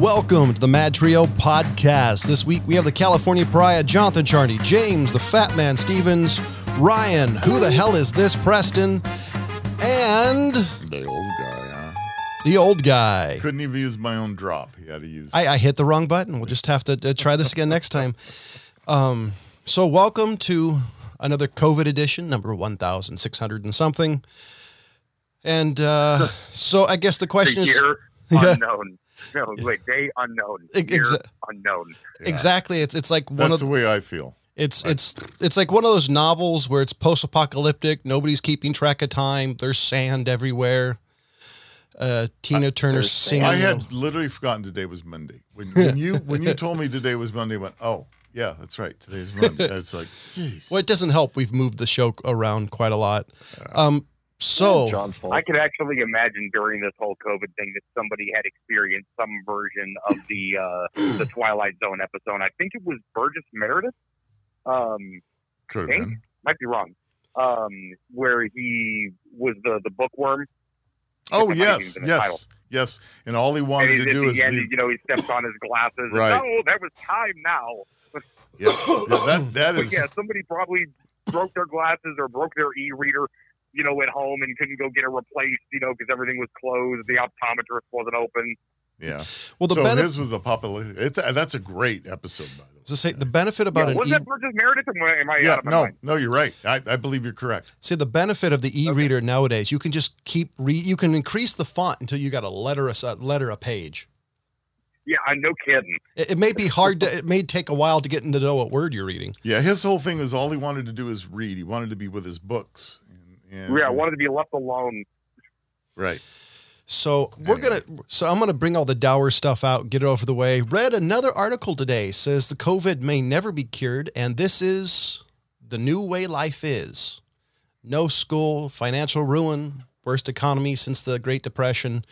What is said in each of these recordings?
Welcome to the Mad Trio podcast. This week we have the California Pariah, Jonathan Charney, James, the Fat Man Stevens, Ryan, who the hell is this, Preston, and The old guy, huh? the old guy. Couldn't even use my own drop. He had to use. I, I hit the wrong button. We'll just have to uh, try this again next time. Um, so, welcome to another COVID edition, number 1,600 and something. And uh, so, I guess the question the is unknown. No, wait, day unknown. Year exa- unknown. exactly. It's it's like one That's of the way I feel. It's it's it's like one of those novels where it's post-apocalyptic. Nobody's keeping track of time. There's sand everywhere. Uh, Tina Turner there's singing. I had literally forgotten today was Monday. When, when you when you told me today was Monday, I went, oh yeah, that's right. Today's Monday. It's like, jeez. well, it doesn't help. We've moved the show around quite a lot. Um, so John's fault. I could actually imagine during this whole COVID thing that somebody had experienced some version of the uh, the Twilight Zone episode. I think it was Burgess Meredith. Um, Could have think? been. might be wrong. Um, where he was the the bookworm. Oh might yes, be in the title. yes, yes. And all he wanted to do is end, be, you know, he steps on his glasses. Right. And, oh, that was time now. yeah, yeah, that that But yeah, somebody probably broke their glasses or broke their e-reader, you know, at home and couldn't go get it replaced, you know, because everything was closed. The optometrist wasn't open. yeah. well, the so benefit. his was the popular. It's that's a great episode by the way. To say the benefit about yeah, an was e- that Burgess Meredith? Or am I Yeah, out of my no, mind? no, you're right. I, I believe you're correct. see the benefit of the e-reader nowadays. You can just keep re- you can increase the font until you got a letter a letter a page. Yeah, I no kidding. It, it may be hard to. It may take a while to get into know what word you're reading. Yeah, his whole thing is all he wanted to do is read. He wanted to be with his books. And, and, Yeah, I wanted to be left alone. right. So we're gonna. So I'm gonna bring all the dour stuff out, get it over the way. Read another article today says the COVID may never be cured, and this is the new way life is. No school, financial ruin, worst economy since the Great Depression.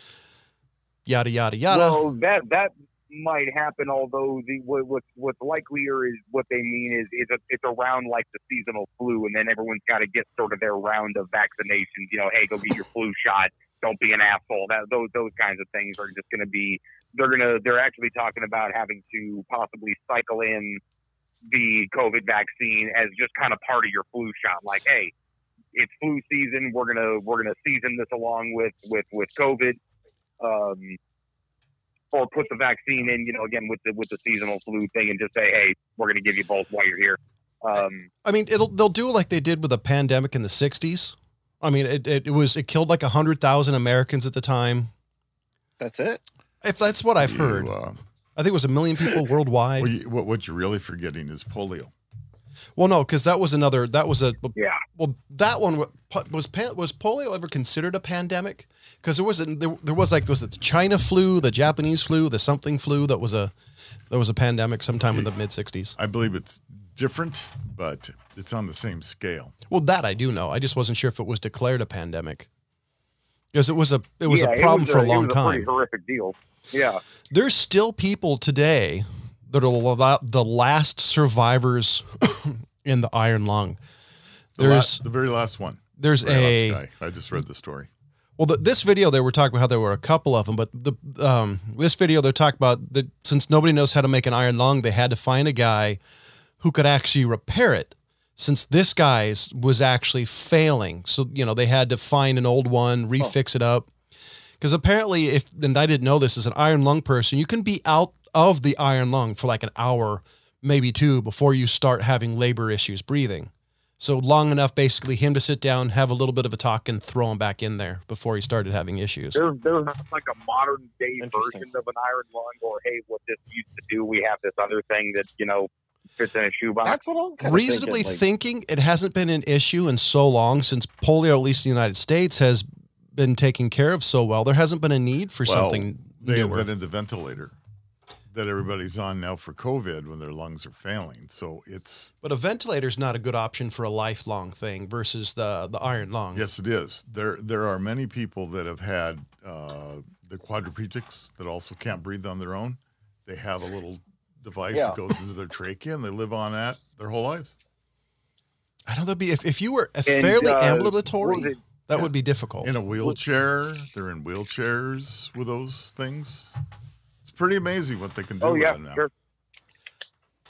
Yada yada yada. Well, that that might happen. Although the what, what's what's likelier is what they mean is is a, it's around like the seasonal flu, and then everyone's got to get sort of their round of vaccinations. You know, hey, go get your flu shot. Don't be an asshole. That those those kinds of things are just going to be. They're gonna. They're actually talking about having to possibly cycle in the COVID vaccine as just kind of part of your flu shot. Like, hey, it's flu season. We're gonna we're gonna season this along with with with COVID. Um, or put the vaccine in, you know, again with the with the seasonal flu thing, and just say, hey, we're going to give you both while you're here. Um, I mean, it'll they'll do like they did with the pandemic in the '60s. I mean, it, it, it was it killed like hundred thousand Americans at the time. That's it. If that's what I've You, heard, uh, I think it was a million people worldwide. well, you, what, what you're really forgetting is polio. Well, no, because that was another. That was a yeah, well. That one wa- was was polio ever considered a pandemic? Because there was a, there, there was like was it the China flu, the Japanese flu, the something flu that was a that was a pandemic sometime in the mid '60s. I believe it's different, but it's on the same scale. Well, that I do know. I just wasn't sure if it was declared a pandemic because it was a it was yeah, a problem for a it long was time. pretty horrific deal. Yeah, There's still people today that are the last survivors in the iron lung. The, la- There's the very last one. there's Very a last guy. I just read the story. Well, the, this video they were talking about how there were a couple of them, but the um, this video they're talking about that since nobody knows how to make an iron lung, they had to find a guy who could actually repair it. Since this guy's was actually failing, so you know they had to find an old one, refix it up. Because apparently, if and I didn't know this as an iron lung person, you can be out of the iron lung for like an hour, maybe two, before you start having labor issues breathing. So long enough, basically, him to sit down, have a little bit of a talk, and throw him back in there before he started having issues. there's there's like a modern day version of an iron lung, or hey, what this used to do, we have this other thing that you know fits in a shoebox. That's what I'm kind Reasonably of thinking. thinking, it hasn't been an issue in so long since polio, at least in the United States, has been taken care of so well. There hasn't been a need for Well, something They newer. invented the ventilator that everybody's on now for COVID when their lungs are failing. So it's But a ventilator is not a good option for a lifelong thing versus the the iron lung. yes, it is. There there are many people that have had uh, the quadriplegics that also can't breathe on their own. They have a little device Yeah. that goes into their trachea and they live on that their whole lives. I know that'd be if, if you were And, fairly uh, ambulatory, it? that would be difficult. In a wheelchair, they're in wheelchairs with those things. It's pretty amazing what they can do Oh with yeah, them now. sure.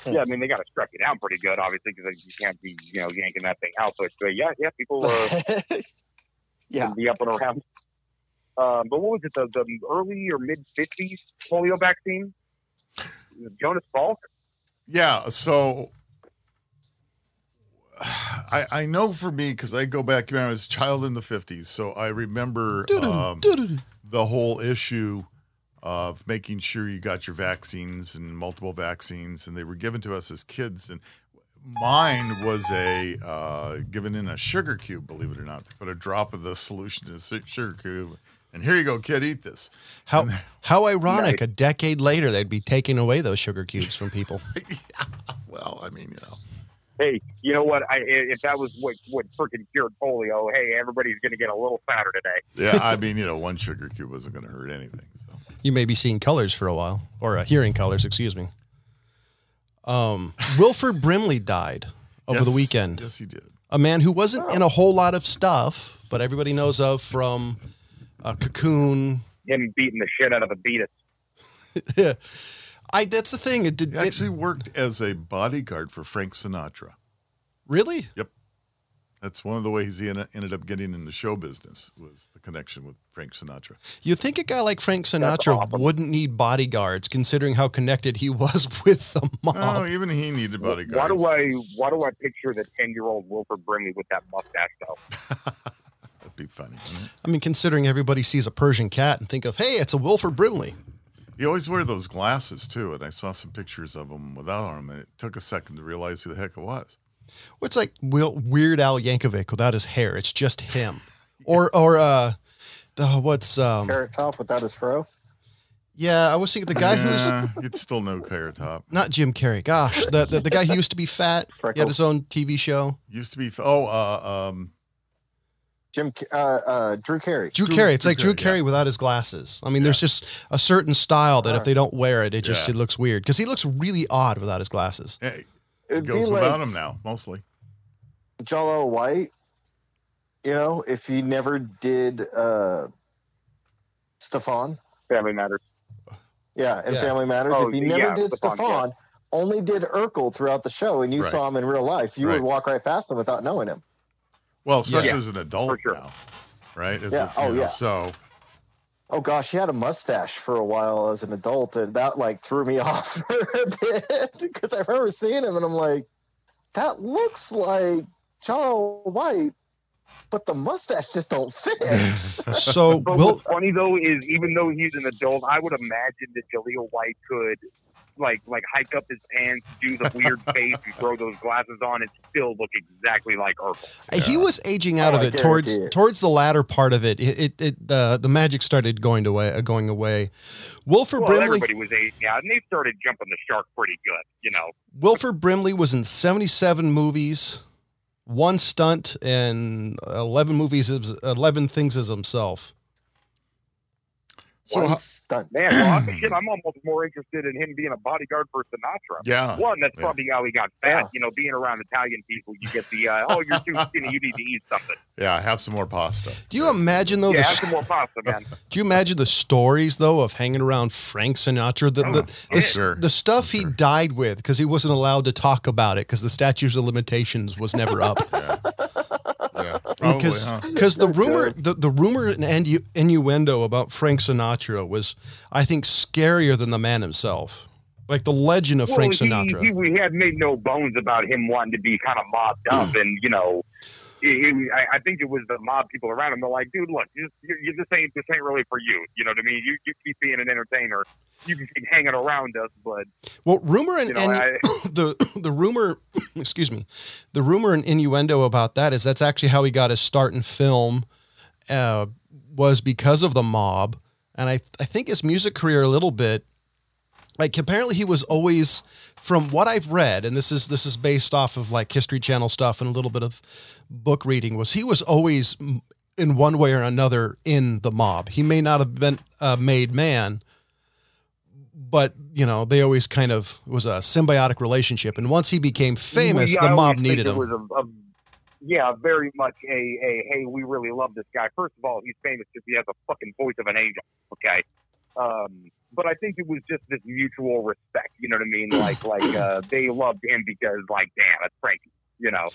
Hmm. Yeah, I mean they got to strap you down pretty good, obviously, because you can't be, you know, yanking that thing out. But, but yeah, yeah, people uh, yeah. can be up and around. Um, but what was it? The, the early or mid '50s polio vaccine? Jonas Salk. Yeah, so I I know for me because I go back. I was a child in the fifties, so I remember um, the whole issue of making sure you got your vaccines and multiple vaccines, and they were given to us as kids. And mine was a uh, given in a sugar cube. Believe it or not, they put a drop of the solution in a sugar cube, and here you go, kid, eat this. How how ironic! Nice. A decade later, they'd be taking away those sugar cubes from people. Well, I mean, you know. Hey, you know what? I if that was what what freaking cured polio, hey, everybody's going to get a little fatter today. Yeah, I mean, you know, one sugar cube wasn't going to hurt anything. So. You may be seeing colors for a while, or uh, hearing colors. Excuse me. Um, Wilford Brimley died over the weekend. Yes, he did. A man who wasn't in a whole lot of stuff, but everybody knows of from uh, Cocoon. Him beating the shit out of a beatus. I. That's the thing. It did. He It, actually worked as a bodyguard for Frank Sinatra. really? That's one of the ways he en- ended up getting into the show business was the connection with Frank Sinatra. You think a guy like Frank Sinatra awesome. wouldn't need bodyguards, considering how connected he was with the mob? Oh, even he needed bodyguards. Why do I why do I picture the ten year old Wilford Brimley with that mustache though? That'd be funny. I mean, considering everybody sees a Persian cat and think of, hey, it's a Wilford Brimley. He always wore those glasses too, and I saw some pictures of him without them, and it took a second to realize who the heck it was. Well, It's like Weird Al Yankovic without his hair. It's just him. Or or uh, the what's um? Carrot top without his fro. Yeah, I was thinking the guy who's yeah, you'd still no Carrot Top. not Jim Carrey. Gosh, the the, the guy who used to be fat. He had his own TV show. Used to be. Oh, uh, um, Jim, uh, uh, Drew Carey. Drew, Drew- Carey. It's Drew like Drew Carey, Carey without his glasses. I mean, there's just a certain style that if they don't wear it, it just Yeah. it looks weird because he looks really odd without his glasses. It'd it goes without like him now, mostly. Jaleel White. You know, if he never did uh, Stefan. Family Matters. Yeah, and Yeah. Family Matters. Oh, if he yeah, never did Stefan, Stefan, only did Urkel throughout the show, and you Right. saw him in real life, you Right. would walk right past him without knowing him. Well, especially Yeah. as an adult sure. now, right? As Yeah. a- Oh, know, yeah. So Oh gosh, he had a mustache for a while as an adult, and that like threw me off for a bit because I remember seeing him, and I'm like, that looks like Jaleel White, but the mustache just don't fit. So But Will what's funny though is even though he's an adult, I would imagine that Jaleel White could like like hike up his pants, do the weird face, and throw those glasses on, and still look exactly like Urkel. he was aging out Oh, of it towards it. towards the latter part of it. It it, it the the magic started going away uh, going away. Wilford Well, Brimley everybody was aging out, and they started jumping the shark pretty good. You know, Wilford Brimley was in 77 movies, one stunt, and 11 movies, 11 things as himself. So One stunt. man, well, I- shit, I'm almost more interested in him being a bodyguard for Sinatra. yeah, One, that's Yeah. probably how he got fat. Yeah. You know, being around Italian people, you get the uh, oh, you're too skinny, you need to eat something. yeah. Have some more pasta. Do you imagine though? yeah, the, have some more pasta, man. do you imagine the stories though of hanging around Frank Sinatra? The the, the, oh, s- sure. the stuff he died with because he wasn't allowed to talk about it because the statute of limitations was never up. Yeah, probably. because Huh? because the rumor the, the rumor and innu- innuendo about Frank Sinatra was I think scarier than the man himself. Like the legend of Frank Sinatra. He, he, we had made no bones about him wanting to be kind of mobbed up, and you know, it, it, I, I think it was the mob people around him. They're like, dude, look, you, you, you, this ain't this ain't really for you. You know what I mean? You, you keep being an entertainer. You can keep hanging around us, but well, rumor and, you know, and I, the the rumor, excuse me, the rumor and innuendo about that is that's actually how he got his start in film, uh, was because of the mob, and I I think his music career a little bit, like apparently he was always, from what I've read, and this is this is based off of like History Channel stuff and a little bit of book reading, was he was always in one way or another in the mob. He may not have been a made man, but you know they always kind of it was a symbiotic relationship. And once he became famous, Yeah, the mob needed him. Was a, a, yeah, very much a, a hey, we really love this guy. First of all, he's famous because he has a fucking voice of an angel. Okay, Um, but I think it was just this mutual respect. You know what I mean? Like like uh, they loved him because like, damn, that's Frankie. You know,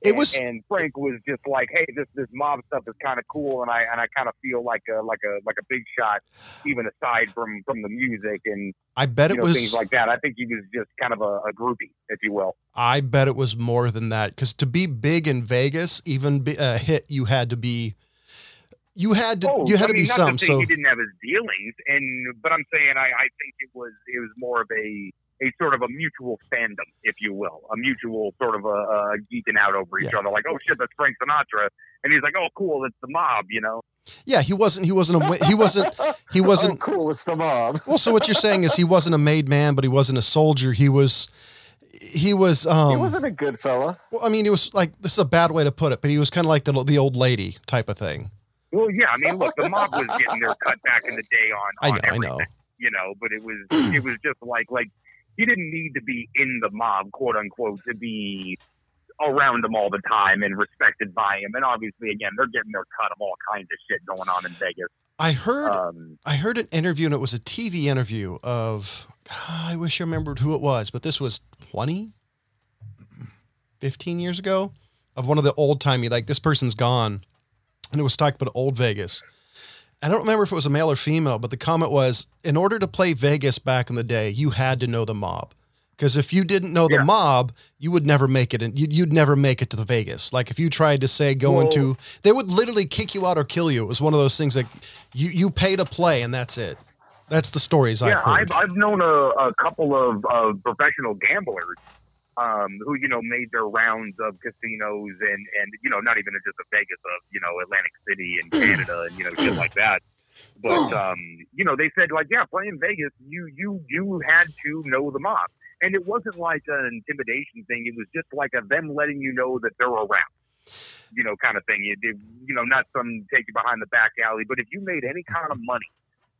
It and, was and Frank was just like, hey, this this mob stuff is kind of cool, and I and I kind of feel like a like a like a big shot, even aside from from the music and I bet it know was things like that. I think he was just kind of a, a groupie, if you will. I bet it was more than that because to be big in Vegas, even be, a hit, you had to be, you had to, Oh, you had I to mean, be not some. To say So he didn't have his dealings, and but I'm saying I, I think it was it was more of a a sort of a mutual fandom, if you will, a mutual sort of a, a geeking out over each Yeah. other. Like, oh shit, that's Frank Sinatra, and he's like, oh cool, it's the mob, you know. yeah, he wasn't, he wasn't, a, he wasn't, he wasn't. oh, cool. It's the mob. Well, so what you're saying is he wasn't a made man, but he wasn't a soldier. He was, he was. um he wasn't a good fella. Well, I mean, he was like this is a bad way to put it, but he was kind of like the the old lady type of thing. Well, yeah, I mean, look, the mob was getting their cut back in the day on, I know, I know. you know, but it was it was just like like he didn't need to be in the mob, quote unquote, to be around them all the time and respected by him. And obviously, again, they're getting their cut of all kinds of shit going on in Vegas. I heard Um, I heard an interview, and it was a TV interview of, I wish I remembered who it was, but this was 20, 15 years ago, of one of the old timey, like this person's gone. And it was talking about old Vegas. I don't remember if it was a male or female, but the comment was in order to play Vegas back in the day, you had to know the mob. Because if you didn't know the Yeah. mob, you would never make it, and you'd, you'd never make it to the Vegas. Like if you tried to say go Well- into, they would literally kick you out or kill you. It was one of those things like you you pay to play, and that's it. That's the stories yeah, I've heard. I've, I've known a, a couple of, of professional gamblers um, who, you know, made their rounds of casinos and, and, you know, not even just of Vegas, of, you know, Atlantic City and Canada and, you know, shit like that. But, um, you know, they said like, yeah, playing Vegas, you, you, you had to know the mob. And it wasn't like an intimidation thing. It was just like a them letting you know that they're around, you know, kind of thing. You did, you know, not some take you behind the back alley, but if you made any kind of money,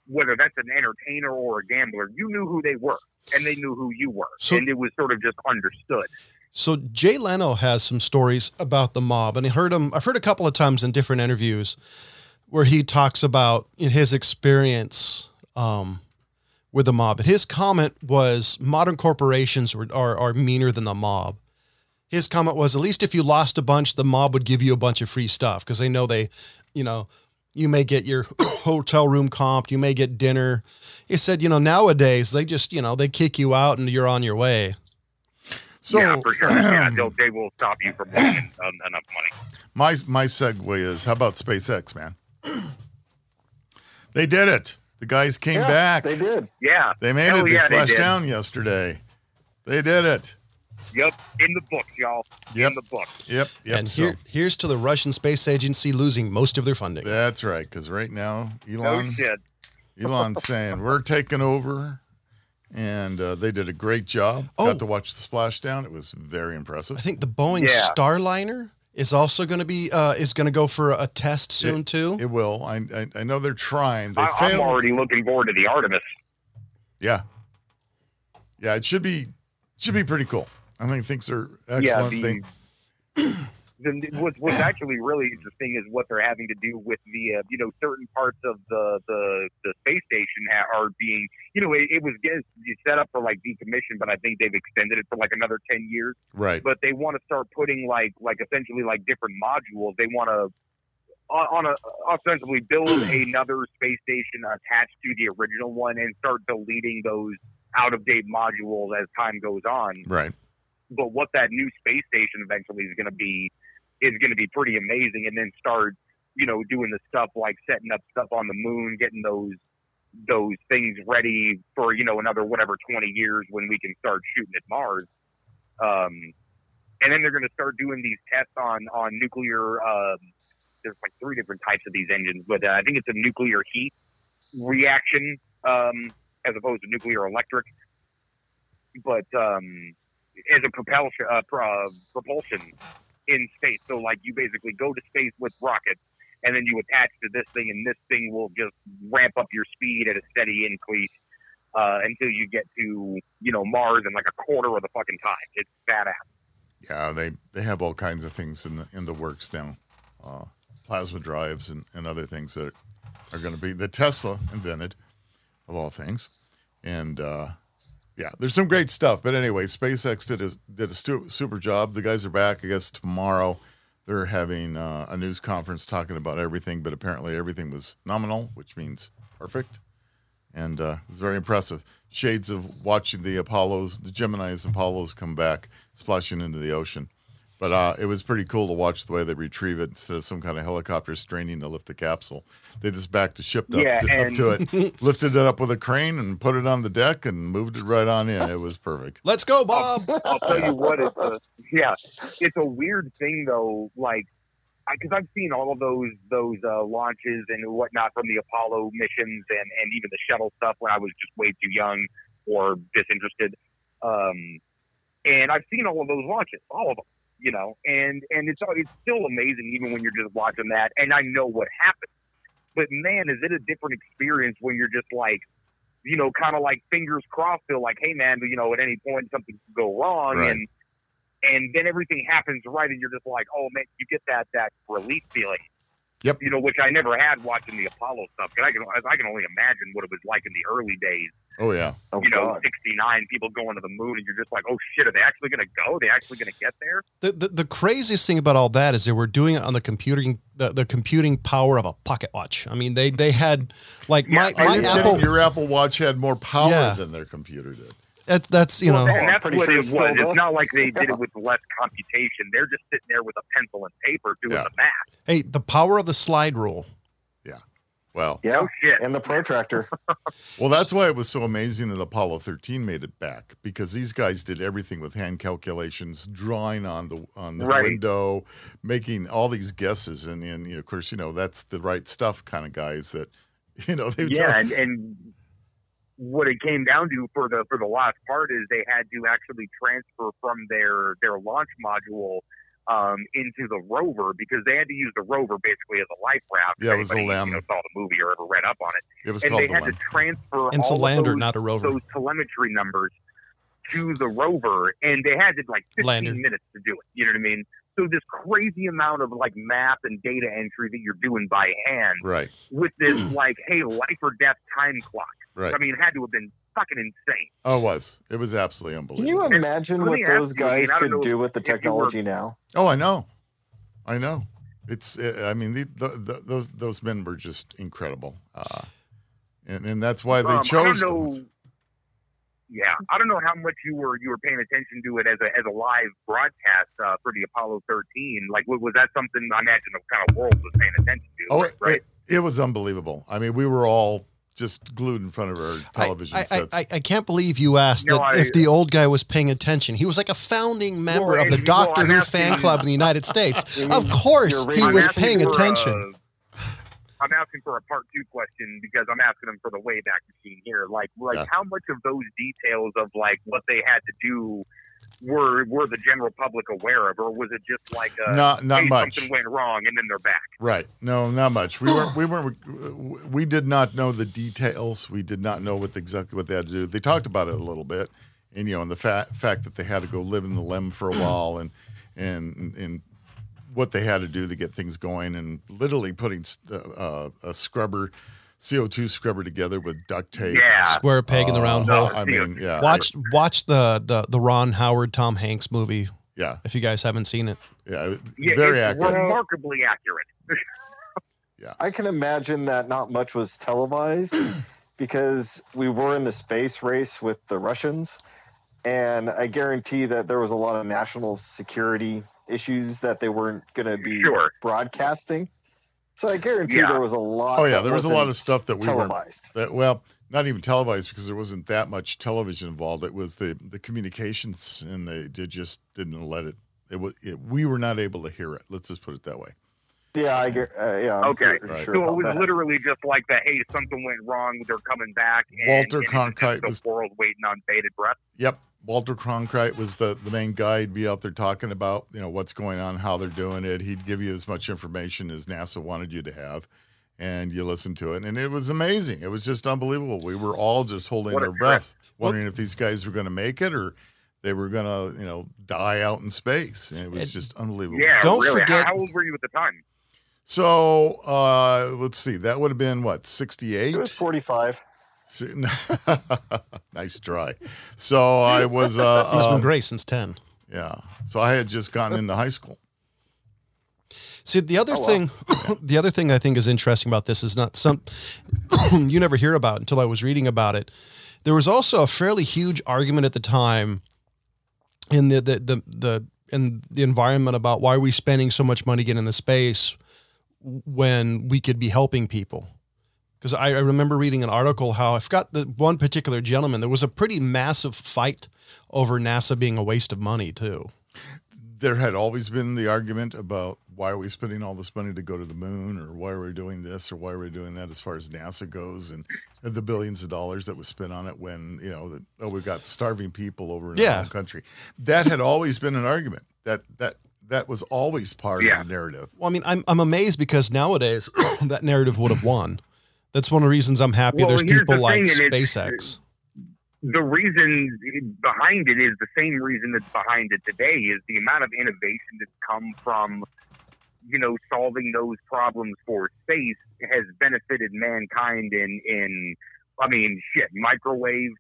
whether that's an entertainer or a gambler, you knew who they were and they knew who you were. So- and it was sort of just understood. So Jay Leno has some stories about the mob, and I heard him. I've heard a couple of times in different interviews where he talks about in his experience um, with the mob. And his comment was, "Modern corporations are, are are meaner than the mob." His comment was, "At least if you lost a bunch, the mob would give you a bunch of free stuff because they know they, you know, you may get your hotel room comped, you may get dinner." He said, "You know, nowadays they just, you know, they kick you out and you're on your way." So yeah, for sure. yeah, they'll, they will stop you from making um, enough money. my my segue is how about SpaceX, man? They did it. The guys came Yeah, back. They did. Yeah. They made Hell it. They yeah, splashed did. down yesterday. They did it. Yep. In the book, y'all. Yep. In the book. Yep. Yep. and so here, here's to the Russian space agency losing most of their funding. that's right. Because right now, No Elon, shit. Elon's saying we're taking over, and uh, they did a great job. Oh. Got to watch the splashdown. It was very impressive. I think the Boeing Yeah. Starliner is also going to be uh, is going to go for a test soon too. It will. I, I I know they're trying. They I, I'm already looking forward to the Artemis. Yeah. Yeah, it should be should be pretty cool. I think things are excellent. yeah, the, the, what's, what's actually really interesting is what they're having to do with the, uh, you know, certain parts of the the, the space station ha- are being, you know, it, it was set up for like decommission, but I think they've extended it for like another ten years. right. But they want to start putting like like essentially like different modules. They want to on on a ostensibly build another space station attached to the original one and start deleting those out of date modules as time goes on Right. But what that new space station eventually is going to be is going to be pretty amazing. And then start you know doing the stuff like setting up stuff on the moon getting those those things ready for you know another whatever 20 years when we can start shooting at mars. Um and then they're going to start doing these tests on on nuclear um there's like three different types of these engines but uh, i think it's a nuclear heat reaction um as opposed to nuclear electric. But um as a propulsion uh, pro, propulsion in space. So like you basically go to space with rockets, and then you attach to this thing, and this thing will just ramp up your speed at a steady increase uh, until you get to you know Mars in like a quarter of the fucking time. It's badass. Yeah, they they have all kinds of things in the in the works now. Uh, plasma drives and, and other things that are going to be the Tesla invented of all things. And uh, yeah, there's some great stuff. But anyway, SpaceX did a did a stu- super job. The guys are back. I guess tomorrow they're having uh, a news conference talking about everything. But apparently everything was nominal, which means perfect. And uh, it was very impressive. Shades of watching the Apollos, the Gemini's Apollos come back, splashing into the ocean. But uh, it was pretty cool to watch the way they retrieve it instead of some kind of helicopter straining to lift the capsule. They just backed the ship up, Yeah, to, up to it, lifted it up with a crane, and put it on the deck and moved it right on in. It was perfect. Let's go, Bob. I'll tell you what, it's a, yeah, it's a weird thing though. Like, because I've seen all of those those uh, launches and whatnot from the Apollo missions and and even the shuttle stuff when I was just way too young or disinterested. Um, and I've seen all of those launches, all of them, you know, and and it's it's still amazing even when you're just watching that, and I know what happened. But man, is it a different experience when you're just like, you know, kind of like fingers crossed, feel like, hey man, you know, at any point something could go wrong, Right. and and then everything happens right, and you're just like, oh man, you get that that relief feeling. Yep. You know, which I never had watching the Apollo stuff. Cause I can I can only imagine what it was like in the early days. Oh yeah, Oh You know, 69 people going to the moon, and you're just like, oh shit, are they actually going to go? Are they actually going to get there? The, the the craziest thing about all that is they were doing it on the computing the, the computing power of a pocket watch. I mean, they they had like my Yeah, Are my Apple. Your Apple Watch had more power Yeah. than their computer did. That, that's you Well, know. and that's pretty what it it's was. It's does. not like they did it with less computation. They're just sitting there with a pencil and paper doing Yeah. the math. Hey, the power of the slide rule. Yeah. Well, oh, Yeah. No shit. And the protractor. well, that's why it was so amazing that Apollo 13 made it back because these guys did everything with hand calculations, drawing on the on the Right. window, making all these guesses, and, and you know, of course, you know that's the right stuff kind of guys that you know they yeah, and, and what it came down to for the for the last part is they had to actually transfer from their their launch module um, into the rover because they had to use the rover basically as a life raft. Yeah, it was a anybody, LEM. You know, saw the movie or ever read up on it, it was and called they the had Lem. to transfer And it's all of lander, those, not a rover. those telemetry numbers to the rover, and they had to like 15 Lander. minutes to do it. You know what I mean? So this crazy amount of like math and data entry that you're doing by hand Right, with this like, hey, life or death time clock. Right. I mean, it had to have been fucking insane. Oh, it was. It was absolutely unbelievable. Can you imagine let what those you, I mean, guys I don't could do with the if were- technology now? Oh, I know, I know. It's. uh, I mean, the, the, the, those those men were just incredible, uh, and and that's why they Um, chose I don't them. Yeah, I don't know how much you were you were paying attention to it as a as a live broadcast uh, for the Apollo 13. Like, was, was that something I imagine the kind of world was paying attention to? Oh, right? right? it, it was unbelievable. I mean, we were all just glued in front of our television I, I, sets. I, I, I can't believe you asked No, that I- if the old guy was paying attention. He was like a founding member Well, of the and- well, Doctor Who fan club in the United States. Of course, he I'm was paying attention. A, I'm asking for a part two question because I'm asking them for the Wayback Machine here. Like, like Yeah. how much of those details of like what they had to do were were the general public aware of, or was it just like a, not not hey, much. something went wrong and then they're back? Right. No, not much. We weren't. We weren't. We did not know the details. We did not know what exactly what they had to do. They talked about it a little bit, and you know, and the fa- fact that they had to go live in the lem for a while, and and and what they had to do to get things going, and literally putting uh, a scrubber, CO two scrubber together with duct tape. Yeah. Square peg in the round Uh, hole. I mean, yeah. Watch watch the, the the Ron Howard Tom Hanks movie Yeah. if you guys haven't seen it. Yeah. Yeah, very it's accurate. remarkably accurate. yeah. I can imagine that not much was televised because we were in the space race with the Russians. And I guarantee that there was a lot of national security issues that they weren't going to be Sure. broadcasting. So I guarantee Yeah. there was a lot. Oh yeah, there was a lot of stuff that we weren't televised. That, well, not even televised because there wasn't that much television involved. It was the the communications, and they did just didn't let it. It was it, we were not able to hear it. Let's just put it that way. Yeah, I get. Uh, yeah. I'm Okay. pretty Right. Sure So it was that. literally just like the hey, something went wrong, they're coming back. And, Walter and it's Cronkite just the was- world waiting on bated breath. Yep, Walter Cronkite was the the main guy. He'd be out there talking about you know what's going on, how they're doing it. He'd give you as much information as NASA wanted you to have, and you listen to it, and it was amazing. It was just unbelievable. We were all just holding What our trip. breath, wondering if these guys were going to make it or. They were gonna, you know, die out in space, and it was And- just unbelievable. Yeah, Don't really. forget- How, how old were you at the time? So uh, let's see. That would have been what 68? It sixty-eight. was 45. So- nice try. So I was, uh, He's been um, great since ten. yeah. So I had just gotten into high school. See, the other Oh, well. thing, the other thing I think is interesting about this is not some you never hear about until I was reading about it. There was also a fairly huge argument at the time in the the the, the in the environment about why are we spending so much money getting in the space when we could be helping people. Because I, I remember reading an article how I forgot the one particular gentleman. There was a pretty massive fight over NASA being a waste of money too. There had always been the argument about why are we spending all this money to go to the moon, or why are we doing this, or why are we doing that, as far as NASA goes, and the billions of dollars that was spent on it. When you know that oh, we've got starving people over in Yeah. our country. That had always been an argument. That that that was always part Yeah. of the narrative. Well, I mean, I'm I'm amazed because nowadays that narrative would have won. That's one of the reasons I'm happy Well, there's people the like thing, and it's- SpaceX. the reason behind it is the same reason that's behind it today is the amount of innovation that's come from you know solving those problems for space has benefited mankind in in i mean shit microwave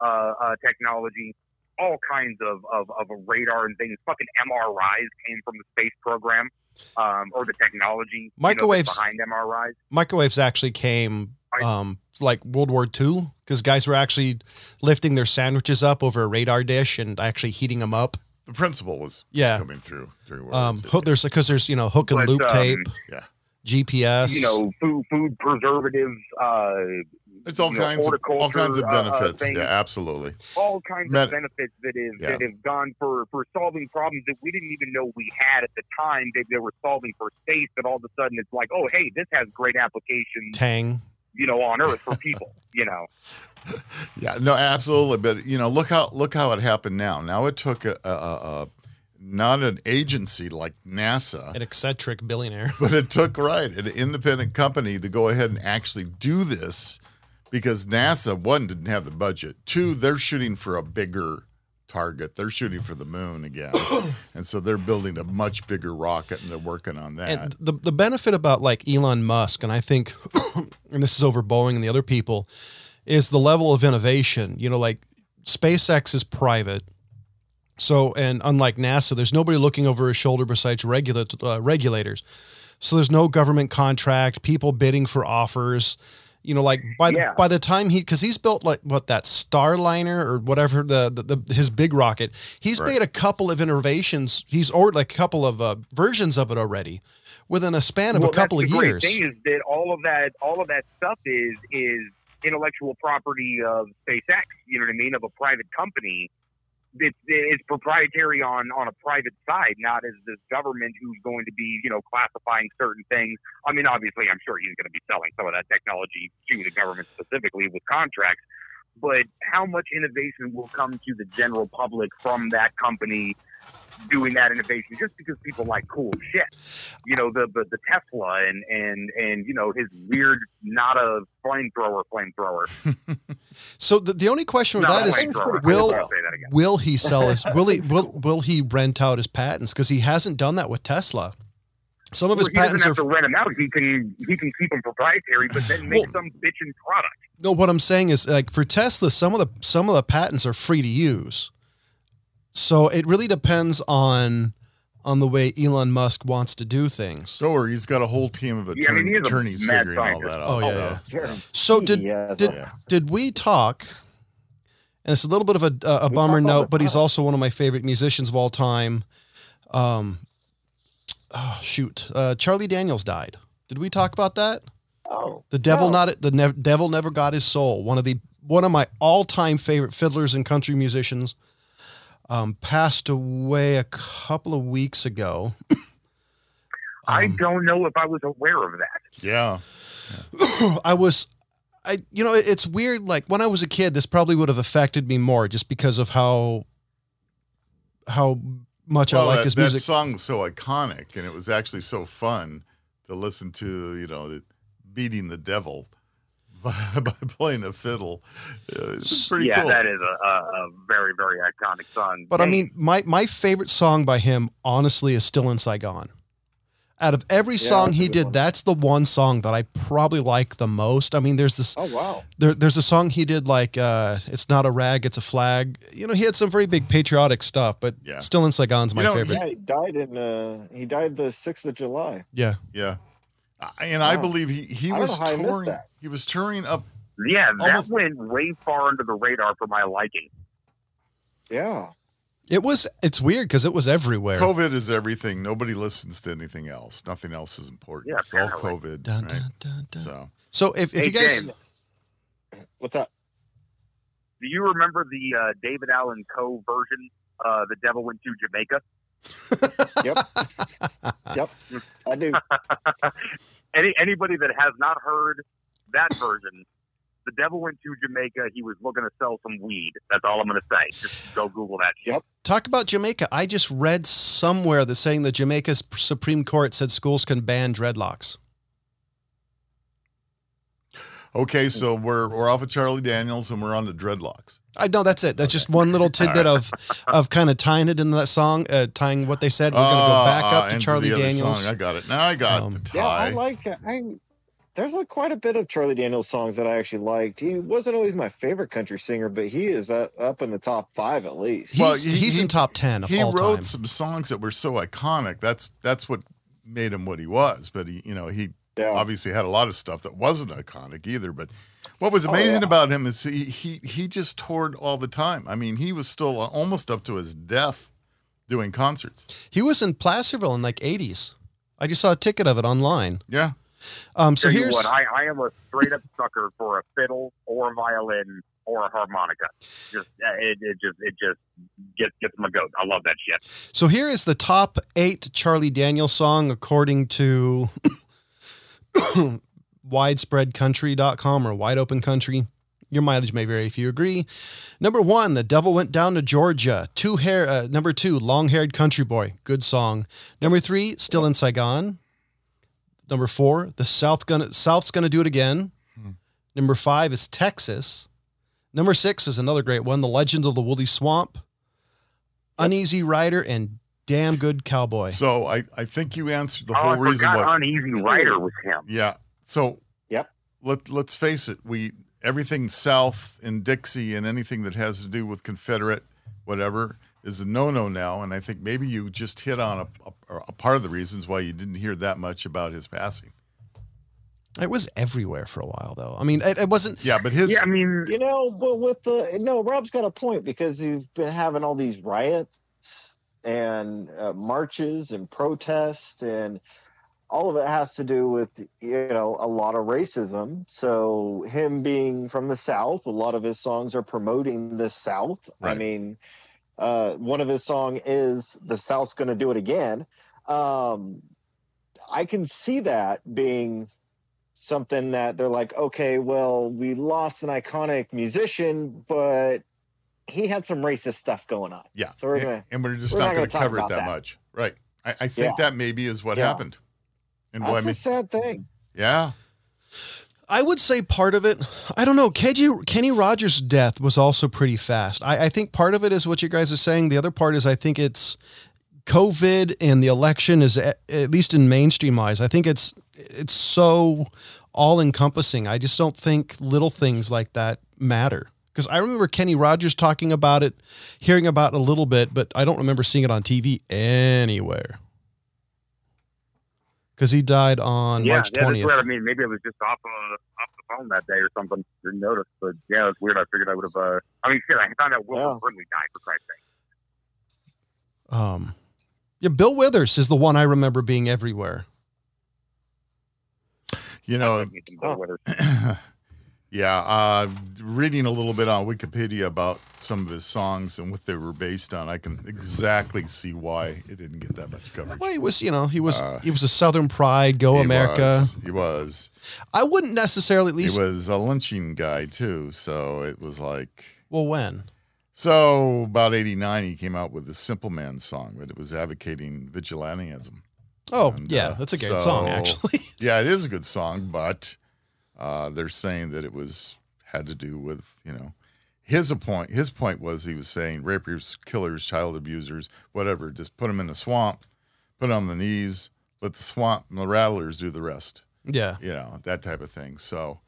uh, uh technology all kinds of, of of radar and things fucking mris came from the space program um, or the technology you know, Microwaves- behind mris Microwaves actually came um, like World War II because guys were actually lifting their sandwiches up over a radar dish and actually heating them up. The principle was Yeah. coming through during World Um, War II. hook, there's because there's you know hook and But, loop um, tape, Yeah. GPS. you know food food preservatives uh It's all you know, kinds of all kinds of horticulture, uh, uh, benefits. things. yeah, absolutely. all kinds Med- of benefits that have Yeah. that have gone for for solving problems that we didn't even know we had at the time that they were solving for space. That all of a sudden it's like, oh hey, this has great applications, Tang. you know, on Earth for people. you know, Yeah, no, absolutely. But you know, look how look how it happened now. Now it took a, a, a, a not an agency like NASA, An eccentric billionaire. but it took right an independent company to go ahead and actually do this because NASA one didn't have the budget. Two, they're shooting for a bigger target. They're shooting for the moon again, and so they're building a much bigger rocket and they're working on that. And the the benefit about like Elon Musk, and I think, and this is over Boeing and the other people, is the level of innovation. You know, like SpaceX is private, so and unlike NASA, there's nobody looking over his shoulder besides regula- uh, regulators. So there's no government contract, people bidding for offers. You know, like by the, Yeah. by the time he, because he's built like what that Starliner or whatever the, the, the his big rocket, he's Right. made a couple of innovations. He's ordered like a couple of uh, versions of it already within a span of well, a couple of the years. Great thing is that all of that all of that stuff is is intellectual property of SpaceX. You know what I mean? Of a private company. It's, it's proprietary on on a private side, not as this government who's going to be you know classifying certain things. I mean, obviously, I'm sure he's going to be selling some of that technology to the government specifically with contracts. But how much innovation will come to the general public from that company doing that innovation just because people like cool shit? you know the the, the Tesla and and and you know his weird not a flamethrower flamethrower. So the, the only question with that is, will I'll that will he sell his will he will will he rent out his patents because he hasn't done that with Tesla. Some of Well, his he doesn't patents are have to rent them out. He can he can keep them proprietary, but then make Well- some bitchin' product. no. What I'm saying is like for Tesla, some of the some of the patents are free to use. So it really depends on on the way Elon Musk wants to do things. so or he's got a whole team of Yeah, I mean, attorney, he is a attorneys mad figuring all that out. Oh, yeah, so- yeah. So did did, so- did we talk? And it's a little bit of a, a, a bummer note, but he's also one of my favorite musicians of all time. Um, oh shoot, uh, Charlie Daniels died. Did we talk about that? Oh, The devil no. not the nev- devil never got his soul. One of the one of my all time favorite fiddlers and country musicians. Um, passed away a couple of weeks ago. I Um, don't know if I was aware of that. Yeah. I was, I you know, it's weird. Like when I was a kid, this probably would have affected me more just because of how how much I Well, like that, his that music. song's so iconic, and it was actually so fun to listen to. You know, beating the devil by, by playing a fiddle. Uh, it's pretty yeah, cool. that is a, a, a very very iconic song. But I mean, my my favorite song by him, honestly, is "Still in Saigon." Out of every Yeah, song he did, one. that's the one song that I probably like the most. I mean, there's this Oh wow. there, there's a song he did like uh, "It's Not a Rag, It's a Flag." You know, he had some very big patriotic stuff, but Yeah. still in Saigon's my You know, favorite. Yeah, he died in uh he died the sixth of July. Yeah, Yeah. I- And I believe he, he I was know how I missed touring. He was touring up. Yeah, that Almost- went way far under the radar for my liking. Yeah. It was. It's weird because it was everywhere. COVID is everything. Nobody listens to anything else. Nothing else is important. Yeah, it's all. COVID. Dun, right? dun, dun, dun. So So if, if Hey, you guys, James. What's up? Do you remember the uh, David Allan Coe version? Uh, the Devil Went to Jamaica. Yep. Yep. I do. Any anybody that has not heard that version, the Devil Went to Jamaica. He was looking to sell some weed. That's all I'm going to say. Just go Google that. shit. Yep. talk about Jamaica, I just read somewhere that saying that Jamaica's Supreme Court said schools can ban dreadlocks. okay, so we're we're off of Charlie Daniels and we're on to dreadlocks. I know that's it. That's just one little tidbit of of kind of tying it into that song, uh, tying what they said. We're going to go back Ah, up to Charlie Daniels. Song. I got it. Now I got Um, the Yeah, I tie. like I there's like quite a bit of Charlie Daniels songs that I actually liked. He wasn't always my favorite country singer, but he is uh, up in the top five at least. He's, Well, he- he's he- in top ten of he all wrote time. some songs that were so iconic. That's that's what made him what he was. But he, you know, he Yeah. obviously had a lot of stuff that wasn't iconic either. But what was Oh, amazing yeah. about him is he he he just toured all the time. I mean, he was still almost up to his death doing concerts. He was in Placerville in like '80s. I just saw a ticket of it online. Yeah. Um, so here's what, I, I am a straight up sucker for a fiddle or a violin or a harmonica. Just uh, it, it just it just gets gets my goat. I love that shit. so here is the top eight Charlie Daniels song according to widespreadcountry.com or wide open country. Your mileage may vary if you agree. Number one, The Devil Went Down to Georgia. Two hair. Uh, number two, Long Haired Country Boy. Good song. Number three, Still in Saigon. Number four, The South gonna South's Gonna Do It Again. Hmm. Number five is Texas. Number six is another great one, The Legends of the Wooley Swamp. Uneasy Rider and Damn Good Cowboy. So I I think you answered the oh, whole I reason forgot why. Uneasy Rider with him. Yeah. So Yep. let let's face it, we everything south in Dixie and anything that has to do with Confederate whatever is a no-no now and I think maybe you just hit on a, a, a part of the reasons why you didn't hear that much about his passing. It was everywhere for a while, though. I mean, it, it wasn't. Yeah, but his Yeah, I mean, You know, but with the no, Rob's got a point because you've been having all these riots and uh, marches and protests, and all of it has to do with you know a lot of racism. So him being from the South, a lot of his songs are promoting the South. I mean, uh, one of his song is "The South's Gonna Do It Again." Um, I can see that being something that they're like, okay, well, we lost an iconic musician, but he had some racist stuff going on. yeah, So we're and- gonna- and we're just we're not not going to cover it that, that. much, right? I, I think Yeah. that maybe is what Yeah. happened, and why? That's me- a sad thing. yeah, I would say part of it. I don't know. Kenny, Kenny Rogers' death was also pretty fast. I, I think part of it is what you guys are saying. The other part is I think it's COVID and the election is at, at least in mainstream eyes. I think it's it's so all encompassing. I just don't think little things like that matter. Because I remember Kenny Rogers talking about it, hearing about it a little bit, but I don't remember seeing it on TV anywhere. Because he died on yeah, March yeah, that's twentieth. weird. I mean, maybe I was just off uh, off the phone that day or something. Didn't notice, but yeah, it's weird. I figured I would have. Uh, I mean, shit, I found out Wilford Yeah. Brimley died for Christ's sake. Um, yeah, Bill Withers is the one I remember being everywhere. you know, Give me some Bill Oh. Yeah. Uh, reading a little bit on Wikipedia about some of his songs and what they were based on, I can exactly see why it didn't get that much coverage. Well, he was, you know, he was Uh, he was a Southern pride, go He America. was, he was. I wouldn't necessarily at He was a lynching guy too, so it was like. well, when? So about '89, he came out with the Simple Man song, but it was advocating vigilantism. Oh, And, yeah, uh, that's a great song, actually. Yeah, it is a good song, but uh, they're saying that it was had to do with you know his point. His point was he was saying rapers, killers, child abusers, whatever. Just put them in the swamp, put them on the knees, let the swamp and the rattlers do the rest. Yeah. You know that type of thing. So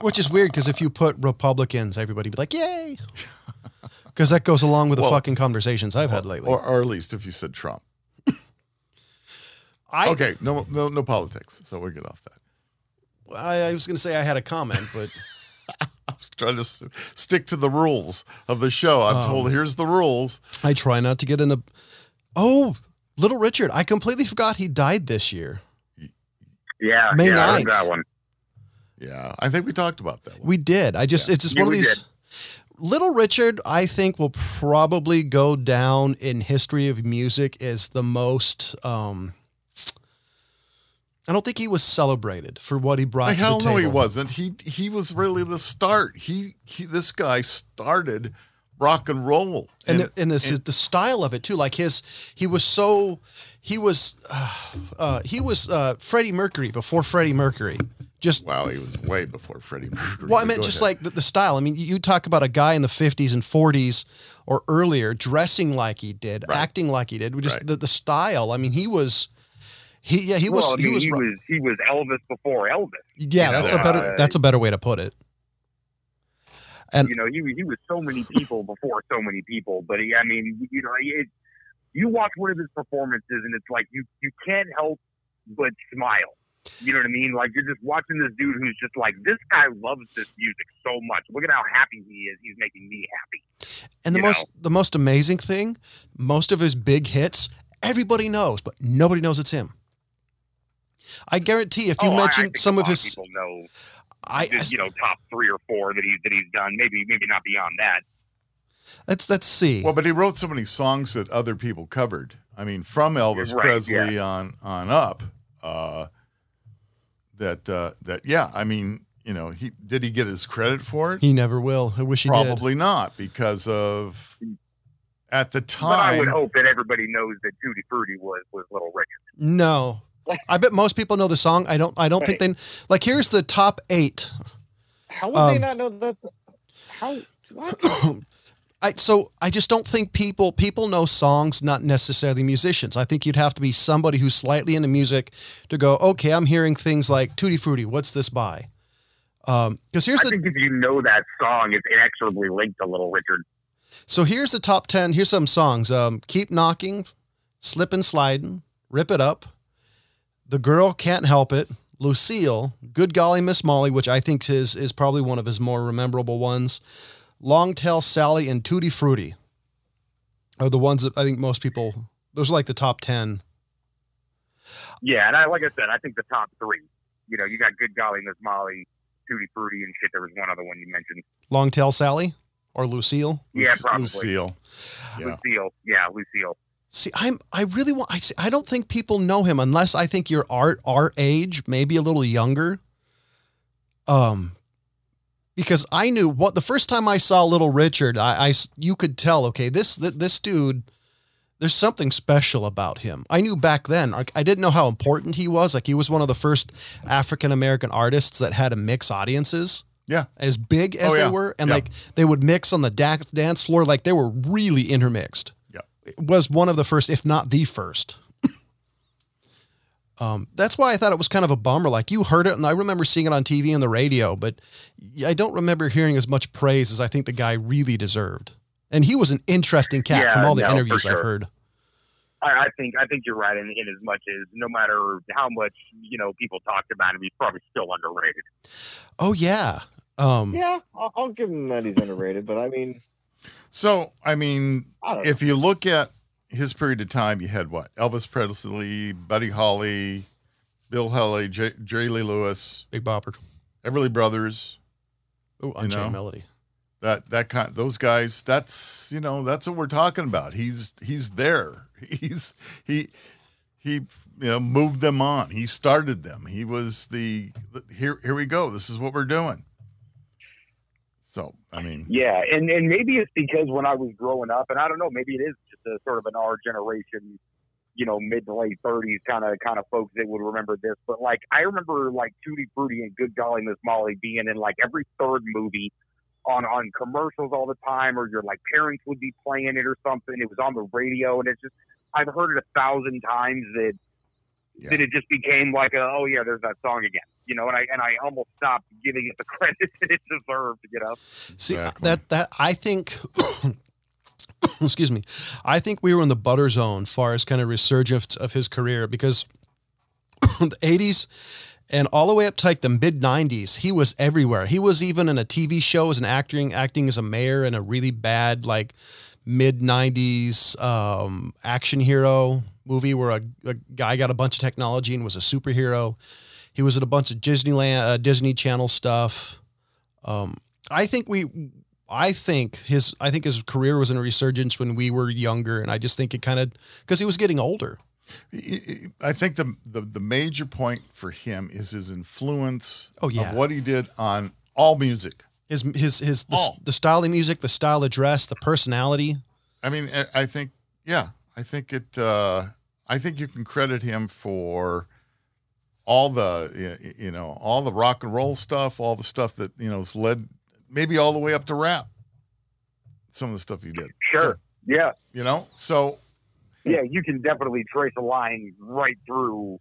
Which is weird because if you put Republicans, everybody be like, "Yay," because that goes along with the Well- fucking conversations I've had lately. or, or at least if you said Trump. I, Okay, no no no politics. So we're good off that. I, I was going to say I had a comment, but I was trying to s- stick to the rules of the show. I'm Um, told here's the rules. I try not to get into. Oh, Little Richard! I completely forgot he died this year. Yeah, May yeah, I 9th. that one. Yeah, I think we talked about that. One. We did. I just Yeah. it's just Yeah, one of these. did. Little Richard, I think, will probably go down in history of music as the most. Um, I don't think he was celebrated for what he brought to The table. hell no, he wasn't. He he was really the start. He he. This guy started rock and roll. and and, and this is the style of it too. Like his, he was so, he was, uh, uh, he was uh, Freddie Mercury before Freddie Mercury. Just wow, he was way before Freddie Mercury. well, I meant go just ahead. like the, the style. I mean, you, talk about a guy in the fifties and forties or earlier dressing like he did, Right. acting like he did. Just Right. the, the style. I mean, he was, he yeah he was well, I mean, he was he was he was Elvis before Elvis. yeah. That's know, a better uh, that's a better way to put it. And- you know, he was- he was so many people before so many people. But he, I mean, you know, it, you watch one of his performances, and it's like you you can't help but smile. You know what I mean? Like you're just watching this dude who's just like, this guy loves this music so much. Look at how happy he is. He's making me happy. And the you most the most amazing thing, most of his big hits, everybody knows, but nobody knows it's him. I guarantee if you Oh, I- I mention think some a of lot his, people know, I you know, top three or four that he's that he's done. Maybe maybe not beyond that. let's let's see. Well, but he wrote so many songs that other people covered. I mean, from Elvis Right, Presley on on up. Uh, that uh, that yeah, I mean, you know, he did he get his credit for it? he never will. I wish he did. Probably not because of at the time. But I would hope that everybody knows that Tutti Frutti was was Little Richard. No, I bet most people know the song. I don't. I don't think they like. Here's the top eight. How would they Um, not know that's how? What? I so I just don't think people people know songs, not necessarily musicians. I think you'd have to be somebody who's slightly into music to go. Okay, I'm hearing things like Tutti Frutti. What's this by? Because here's I the think if you know that song, it's inexorably linked to Little Richard. so here's the top ten. Here's some songs. Um, Keep knocking, slip and sliding, rip it up. The girl can't help it. Lucille, Good Golly Miss Molly, which I think is is probably one of his more memorable ones. Long Tall Sally and Tutti Frutti are the ones that I think most people. Those are like the top ten. Yeah, and I like I said, I think the top three. You know, you got Good Golly Miss Molly, Tutti Frutti, and shit. There was one other one you mentioned. Long Tall Sally or Lucille. Yeah, probably. Lucille. Yeah. Lucille. Yeah, Lucille. See, I'm I really want I see, I don't think people know him unless I think you're our our age, maybe a little younger. Um because I knew what the first time I saw Little Richard, I, I you could tell, okay, this this dude there's something special about him. I knew back then. like, I didn't know how important he was. Like he was one of the first African American artists that had to mix audiences Yeah. as big as Oh, yeah. they were, and Yeah. like they would mix on the da- dance floor, like they were really intermixed. Yeah. It was one of the first, if not the first. um, that's why I thought it was kind of a bummer. Like you heard it, and I remember seeing it on TV and the radio, but I don't remember hearing as much praise as I think the guy really deserved. And he was an interesting cat Yeah, from all the no, for interviews I've heard. I, I think I think you're right in, in as much as no matter how much you know people talked about him, he's probably still underrated. Oh yeah. Um, yeah, I'll, I'll give him that he's underrated, but I mean, So I mean, I if you look at his period of time, you had what? Elvis Presley, Buddy Holly, Bill Haley, J- Jerry Lee Lewis, Big Bopper. Everly Brothers. Oh, Unchained know? Melody. That that kind those guys. That's you know that's what we're talking about. He's he's there. He's he he you know moved them on. He started them. He was the here here we go. This is what we're doing. So I mean, Yeah, and and maybe it's because when I was growing up, and I don't know, maybe it is just a sort of an our generation, you know, mid to late thirties kind of kind of folks that would remember this. But like, I remember like Tutti Frutti and Good Golly Miss Molly being in like every third movie on on commercials all the time, or your like parents would be playing it or something. It was on the radio, and it's just I've heard it a thousand times that Yeah. that it just became like, a, oh yeah, there's that song again, you know. And I and I almost stopped giving it the credit that it deserved, you know. See Exactly. that that I think. excuse me. I think we were in the butter zone far as kind of resurgence of his career because the '80s and all the way up to like the mid '90s, he was everywhere. He was even in a TV show as an acting, acting as a mayor in a really bad like mid '90s um, action hero movie where a, a guy got a bunch of technology and was a superhero. He was at a bunch of Disneyland, uh, Disney Channel stuff. Um, I think we, I think his, I think his career was in a resurgence when we were younger, and I just think it kind of because he was getting older. I think the, the the major point for him is his influence Oh, yeah. of what he did on all music. His his his the, the style of music, the style of dress, the personality. I mean, I- I think, yeah, I think it. Uh, I think you can credit him for all the, you know, all the rock and roll stuff, all the stuff that you know has led, maybe all the way up to rap. Some of the stuff he did. Sure. Yeah. You know, so Yeah, you can definitely trace a line right through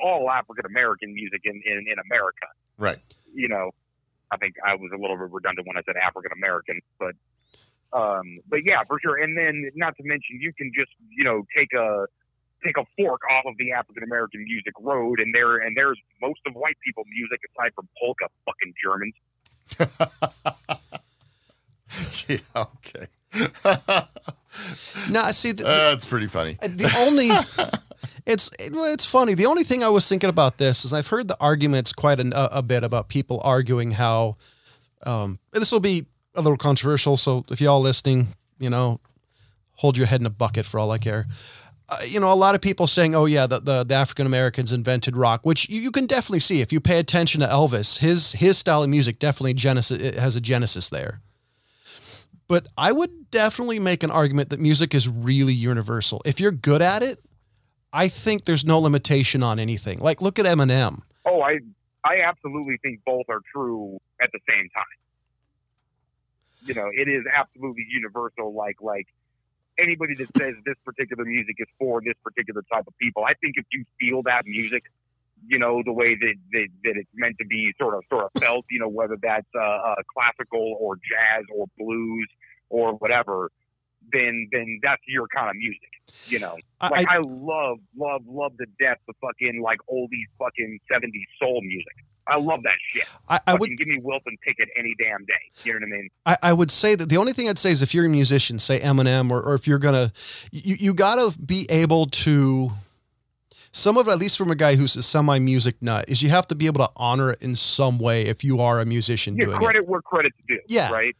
all African American music in, in, in America. right. You know, I think I was a little bit redundant when I said African American, but um, but yeah, for sure. And then not to mention, you can just you know take a take a fork off of the African American music road, and there and there's most of white people music aside from polka fucking Germans. yeah. Okay. No, I see, the, That's pretty funny. the only it's it's funny. The only thing I was thinking about this is I've heard the arguments quite a, a bit about people arguing how um, this will be a little controversial. So if y'all listening, you know, hold your head in a bucket for all I care. Uh, you know, a lot of people saying, "Oh yeah, the the, the African Americans invented rock," which you, you can definitely see if you pay attention to Elvis. His his style of music definitely genesis has a genesis there. But I would definitely make an argument that music is really universal. If you're good at it, I think there's no limitation on anything. Like look at Eminem. Oh, I I absolutely think both are true at the same time. You know, it is absolutely universal. Like like anybody that says this particular music is for this particular type of people, I think if you feel that music, you know, the way that that, that it's meant to be, sort of sort of felt, you know, whether that's uh, uh, classical or jazz or blues or whatever. Then, then that's your kind of music, you know. Like I, I, love, love, love the death the fucking like oldies fucking seventies soul music. I love that shit. I, I would give me Wilson Pickett any damn day. You know what I mean? I, I would say that the only thing I'd say is if you're a musician, say Eminem, or, or if you're gonna, you, you gotta be able to. Some of it, at least from a guy who's a semi music nut, is you have to be able to honor it in some way if you are a musician Yeah, doing it. credit where credit's due. Yeah. Right.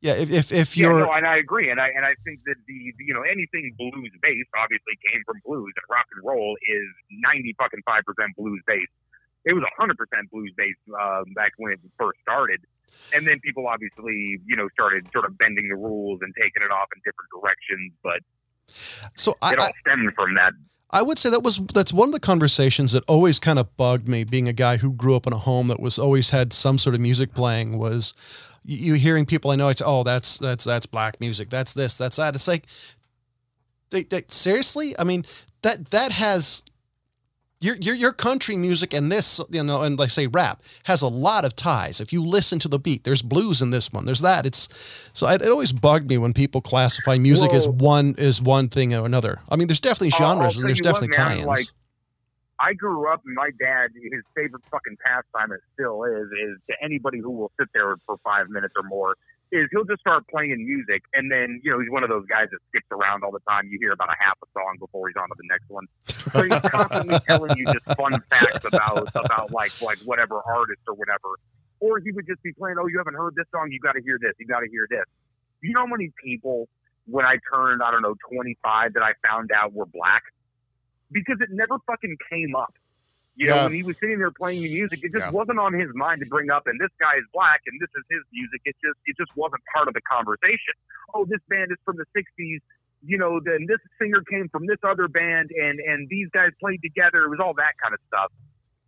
Yeah, if if, if you're no, and I agree, and I and I think that the you know anything blues based obviously came from blues, and rock and roll is ninety fucking five percent blues based. It was hundred percent blues based um, back when it first started, and then people obviously you know started sort of bending the rules and taking it off in different directions, but so I, it I all stemmed from that I would say that was that's one of the conversations that always kind of bugged me. Being a guy who grew up in a home that was always had some sort of music playing was you, you hearing people I know. It's oh that's that's that's black music. That's this. That's that. It's like, they, they, seriously. I mean that that has your your your country music and this you know and like say rap has a lot of ties. If you listen to the beat, there's blues in this one. There's that. It's so it, it always bugged me when people classify music as one is one thing or another. I mean, there's definitely genres and there's what, definitely man, tie-ins. like, I grew up, and my dad, his favorite fucking pastime, it still is, is to anybody who will sit there for five minutes or more, is he'll just start playing music, and then you know he's one of those guys that skips around all the time. You hear about a half a song before he's on to the next one. So he's constantly telling you just fun facts about about like like whatever artist or whatever. Or he would just be playing, oh, you haven't heard this song, you got to hear this, you got to hear this. You know how many people when I turned, I don't know, 25 that I found out were black? Because it never fucking came up. You know, when he was sitting there playing the music, it just Yeah. wasn't on his mind to bring up, and this guy is black, and this is his music. It just, it just wasn't part of the conversation. Oh, this band is from the '60s. You know, then this singer came from this other band, and and these guys played together. It was all that kind of stuff.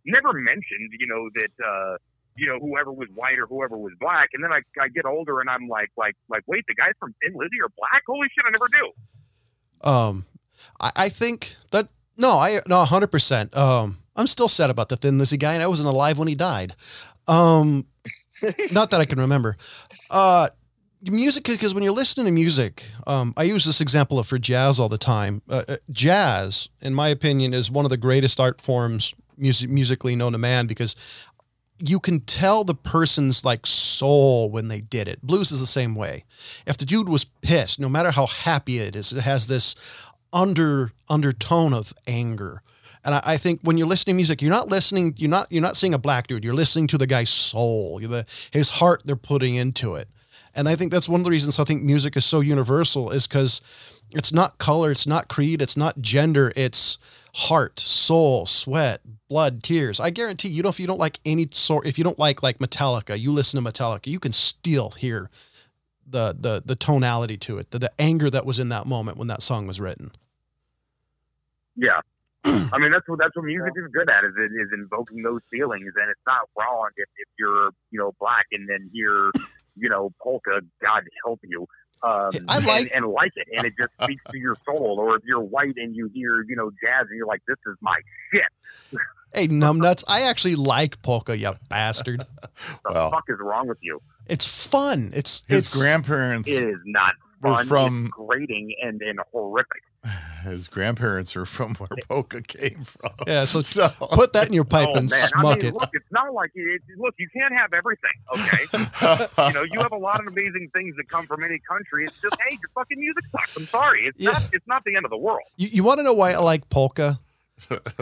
Never mentioned, you know, that uh, you know whoever was white or whoever was black. And then I, I get older, and I'm like, like, like, wait, the guys from Thin Lizzy are black? Holy shit, I never knew. Um, I, I think that No, I no, hundred percent. Um, I'm still sad about the Thin Lizzy guy, and I wasn't alive when he died. Um, not that I can remember. Uh, music because when you're listening to music, um, I use this example of for jazz all the time. Uh, uh, jazz, in my opinion, is one of the greatest art forms music, musically known to man because you can tell the person's like soul when they did it. Blues is the same way. If the dude was pissed, no matter how happy it is, it has this under undertone of anger. And I, I think when you're listening to music, you're not listening, you're not you're not seeing a black dude. You're listening to the guy's soul, the his heart they're putting into it. And I think that's one of the reasons I think music is so universal is because it's not color, it's not creed, it's not gender, it's heart, soul, sweat, blood, tears. I guarantee you know if you don't like any sort if you don't like like Metallica, you listen to Metallica, you can still hear the the the tonality to it, the, the anger that was in that moment when that song was written. Yeah. I mean that's what that's what music is good at is it is invoking those feelings and it's not wrong if, if you're you know black and then hear you know polka God help you um, I like- and, and like it and it just speaks to your soul or if you're white and you hear you know jazz and you're like this is my shit Hey, numbnuts! I actually like polka, you bastard. What the Well. fuck is wrong with you It's fun. It's His it's grandparents, it is not We're fun from- it's grating and and horrific his grandparents are from where polka came from. yeah. So So put that in your pipe oh and man I mean it. look it's not like it, look you can't have everything okay you know, you have a lot of amazing things that come from any country. It's just, hey, your fucking music sucks. I'm sorry. It's Yeah. not. It's not the end of the world. You, you want to know why I like polka?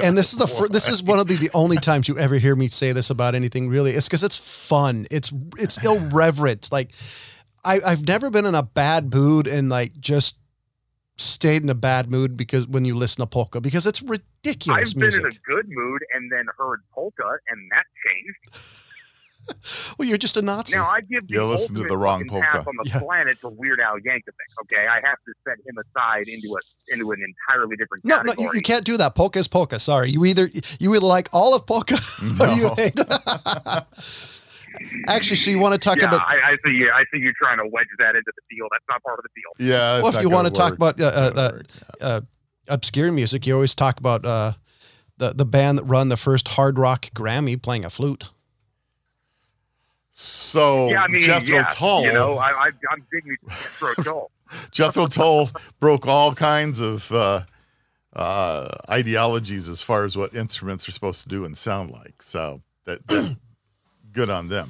And this is the fir- this is one of the, the only times you ever hear me say this about anything really. It's because it's fun. It's it's irreverent. Like I I've never been in a bad mood and like just stayed in a bad mood because when you listen to polka because it's ridiculous I've been music. in a good mood and then heard polka, and that changed. well, you're just a Nazi. Now I give the You listen to the wrong polka. on the Yeah. planet to Weird Al Yankovic. Okay, I have to set him aside into a into an entirely different no, no, you, you can't do that. Polka is polka. Sorry, you either you either like all of polka or you No. hate. Actually, so you want to talk yeah, about I, I see you. I see you trying to wedge that into the deal. That's not part of the deal. yeah, Well, if you gonna wanna talk about, uh, It's uh, uh, obscure music, you always talk about uh, the the band that run the first hard rock Grammy playing a flute. so yeah, I mean, Jethro yeah, Tull, You know, I, I, I'm digging Jethro Tull. Jethro Tull broke all kinds of uh, uh, ideologies as far as what instruments are supposed to do and sound like. So that, that good on them.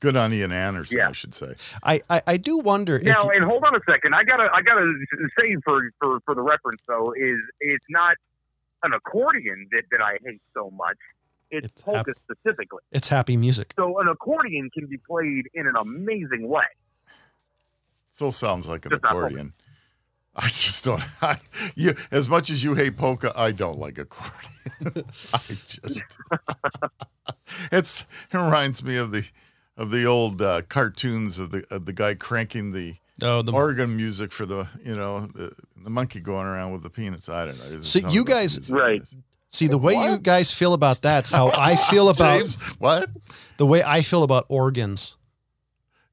Good on Ian Anderson, Yeah. I should say. I I, I do wonder if Now, you- and hold on a second. I gotta, I gotta say for, for, for the reference though, is it's not an accordion that, that I hate so much. It's, It's polka hap- specifically. it's happy music. So an accordion can be played in an amazing way. Still sounds like an Just accordion. I just don't. I, you, as much as you hate polka, I don't like accordion. I just. it's it reminds me of the of the old uh, cartoons of the of the guy cranking the Oh, the organ music for the you know the, the monkey going around with the peanuts. I don't know. There's So you guys- Right. see the way you guys feel about that's how I feel about James, what? the way I feel about organs.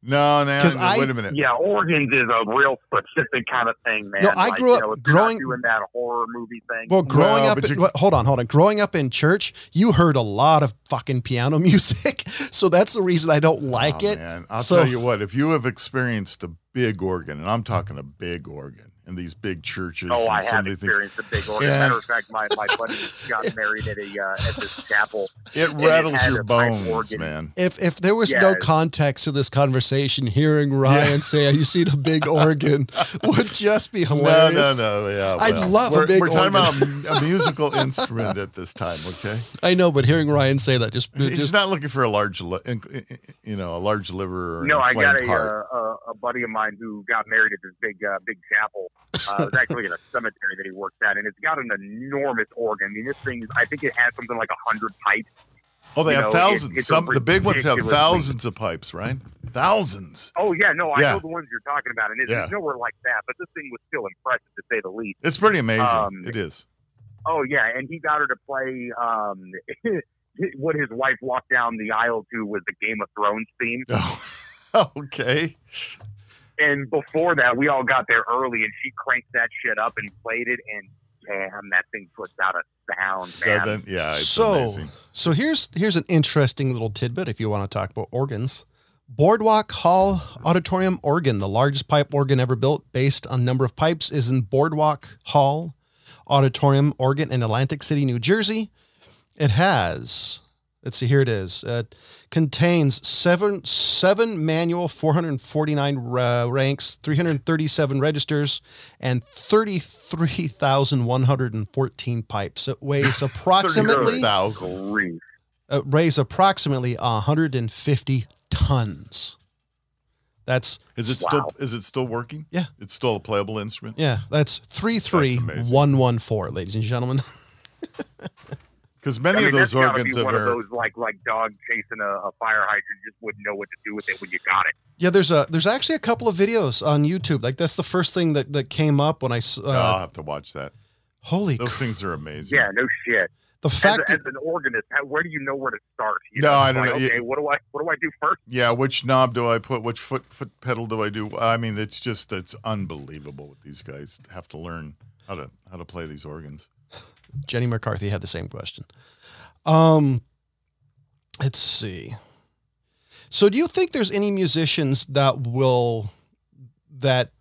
No, no. 'Cause no, I- wait a minute. Yeah, organs is a real specific kind of thing, man. No, I Like, grew up know, if you're not growing- doing that horror movie thing. Well, growing Well, up, in, you- what- hold on, hold on. Growing up in church, you heard a lot of fucking piano music, so that's the reason I don't like Oh, it. Man. I'll So- tell you what, if you have experienced a big organ, and I'm talking a big organ in these big churches, Oh, and I have of things, experienced a big organ. Yeah. Matter of fact, my, my buddy got married at a uh, at this chapel. it it rattles has your bones, organ. man. If if there was no context to this conversation, hearing Ryan say you see the big organ would just be hilarious. no, no. no. Yeah, I'd love a we're, big We're talking organ. about a musical instrument at this time, okay? I know, but hearing Ryan say that just He's just not looking for a large, you know, a large liver or No, I got a, heart. uh, a a buddy of mine who got married at this big uh, big chapel. Uh, it was actually in a cemetery that he works at, and it's got an enormous organ. I mean, this thing, I think it has something like a hundred pipes. oh, they you have know, thousands. it's a Some the big ones have thousands of pipes, right? Thousands. Oh yeah, no, I Yeah. know the ones you're talking about, and it's Yeah. nowhere like that. But this thing was still impressive to say the least. It's pretty amazing. Um, it is. Oh yeah, and he got her to play um, what his wife walked down the aisle to was the Game of Thrones theme. Oh, okay. And before that, we all got there early, and she cranked that shit up and played it and damn, that thing puts out a sound, Yeah, man. then- yeah, it's so amazing. so here's here's an interesting little tidbit if you want to talk about organs. Boardwalk Hall Auditorium organ, the largest pipe organ ever built, based on number of pipes, is in Boardwalk Hall Auditorium organ in Atlantic City, New Jersey. It has, let's see, here it is. It contains seven seven manual, 449 uh, ranks, 337 registers, and 33,114 pipes. It weighs approximately 30,000. Grief. uh, weighs approximately 150 tons. That's Is it Wow. still is it still working? Yeah. It's still a playable instrument. yeah, that's three three one one four, ladies and gentlemen. Because many I mean, of those that's gotta organs be are one of those like like dog chasing a, a fire hydrant. You just wouldn't know what to do with it when you got it. yeah, there's a there's actually a couple of videos on YouTube. Like that's the first thing that that came up when I s- uh, Oh, I'll have to watch that. holy Those cr- things are amazing. Yeah, no shit. the As, fact a, that as an organist, how, where do you know where to start? You No, know, I don't like, know. Okay, Yeah. what do I what do I do first? Yeah, which knob do I put? Which foot foot pedal do I do? I mean, it's just it's unbelievable what these guys have to learn how to how to play these organs. Jenny McCarthy had the same question. Um, let's see. So, do you think there's any musicians that will that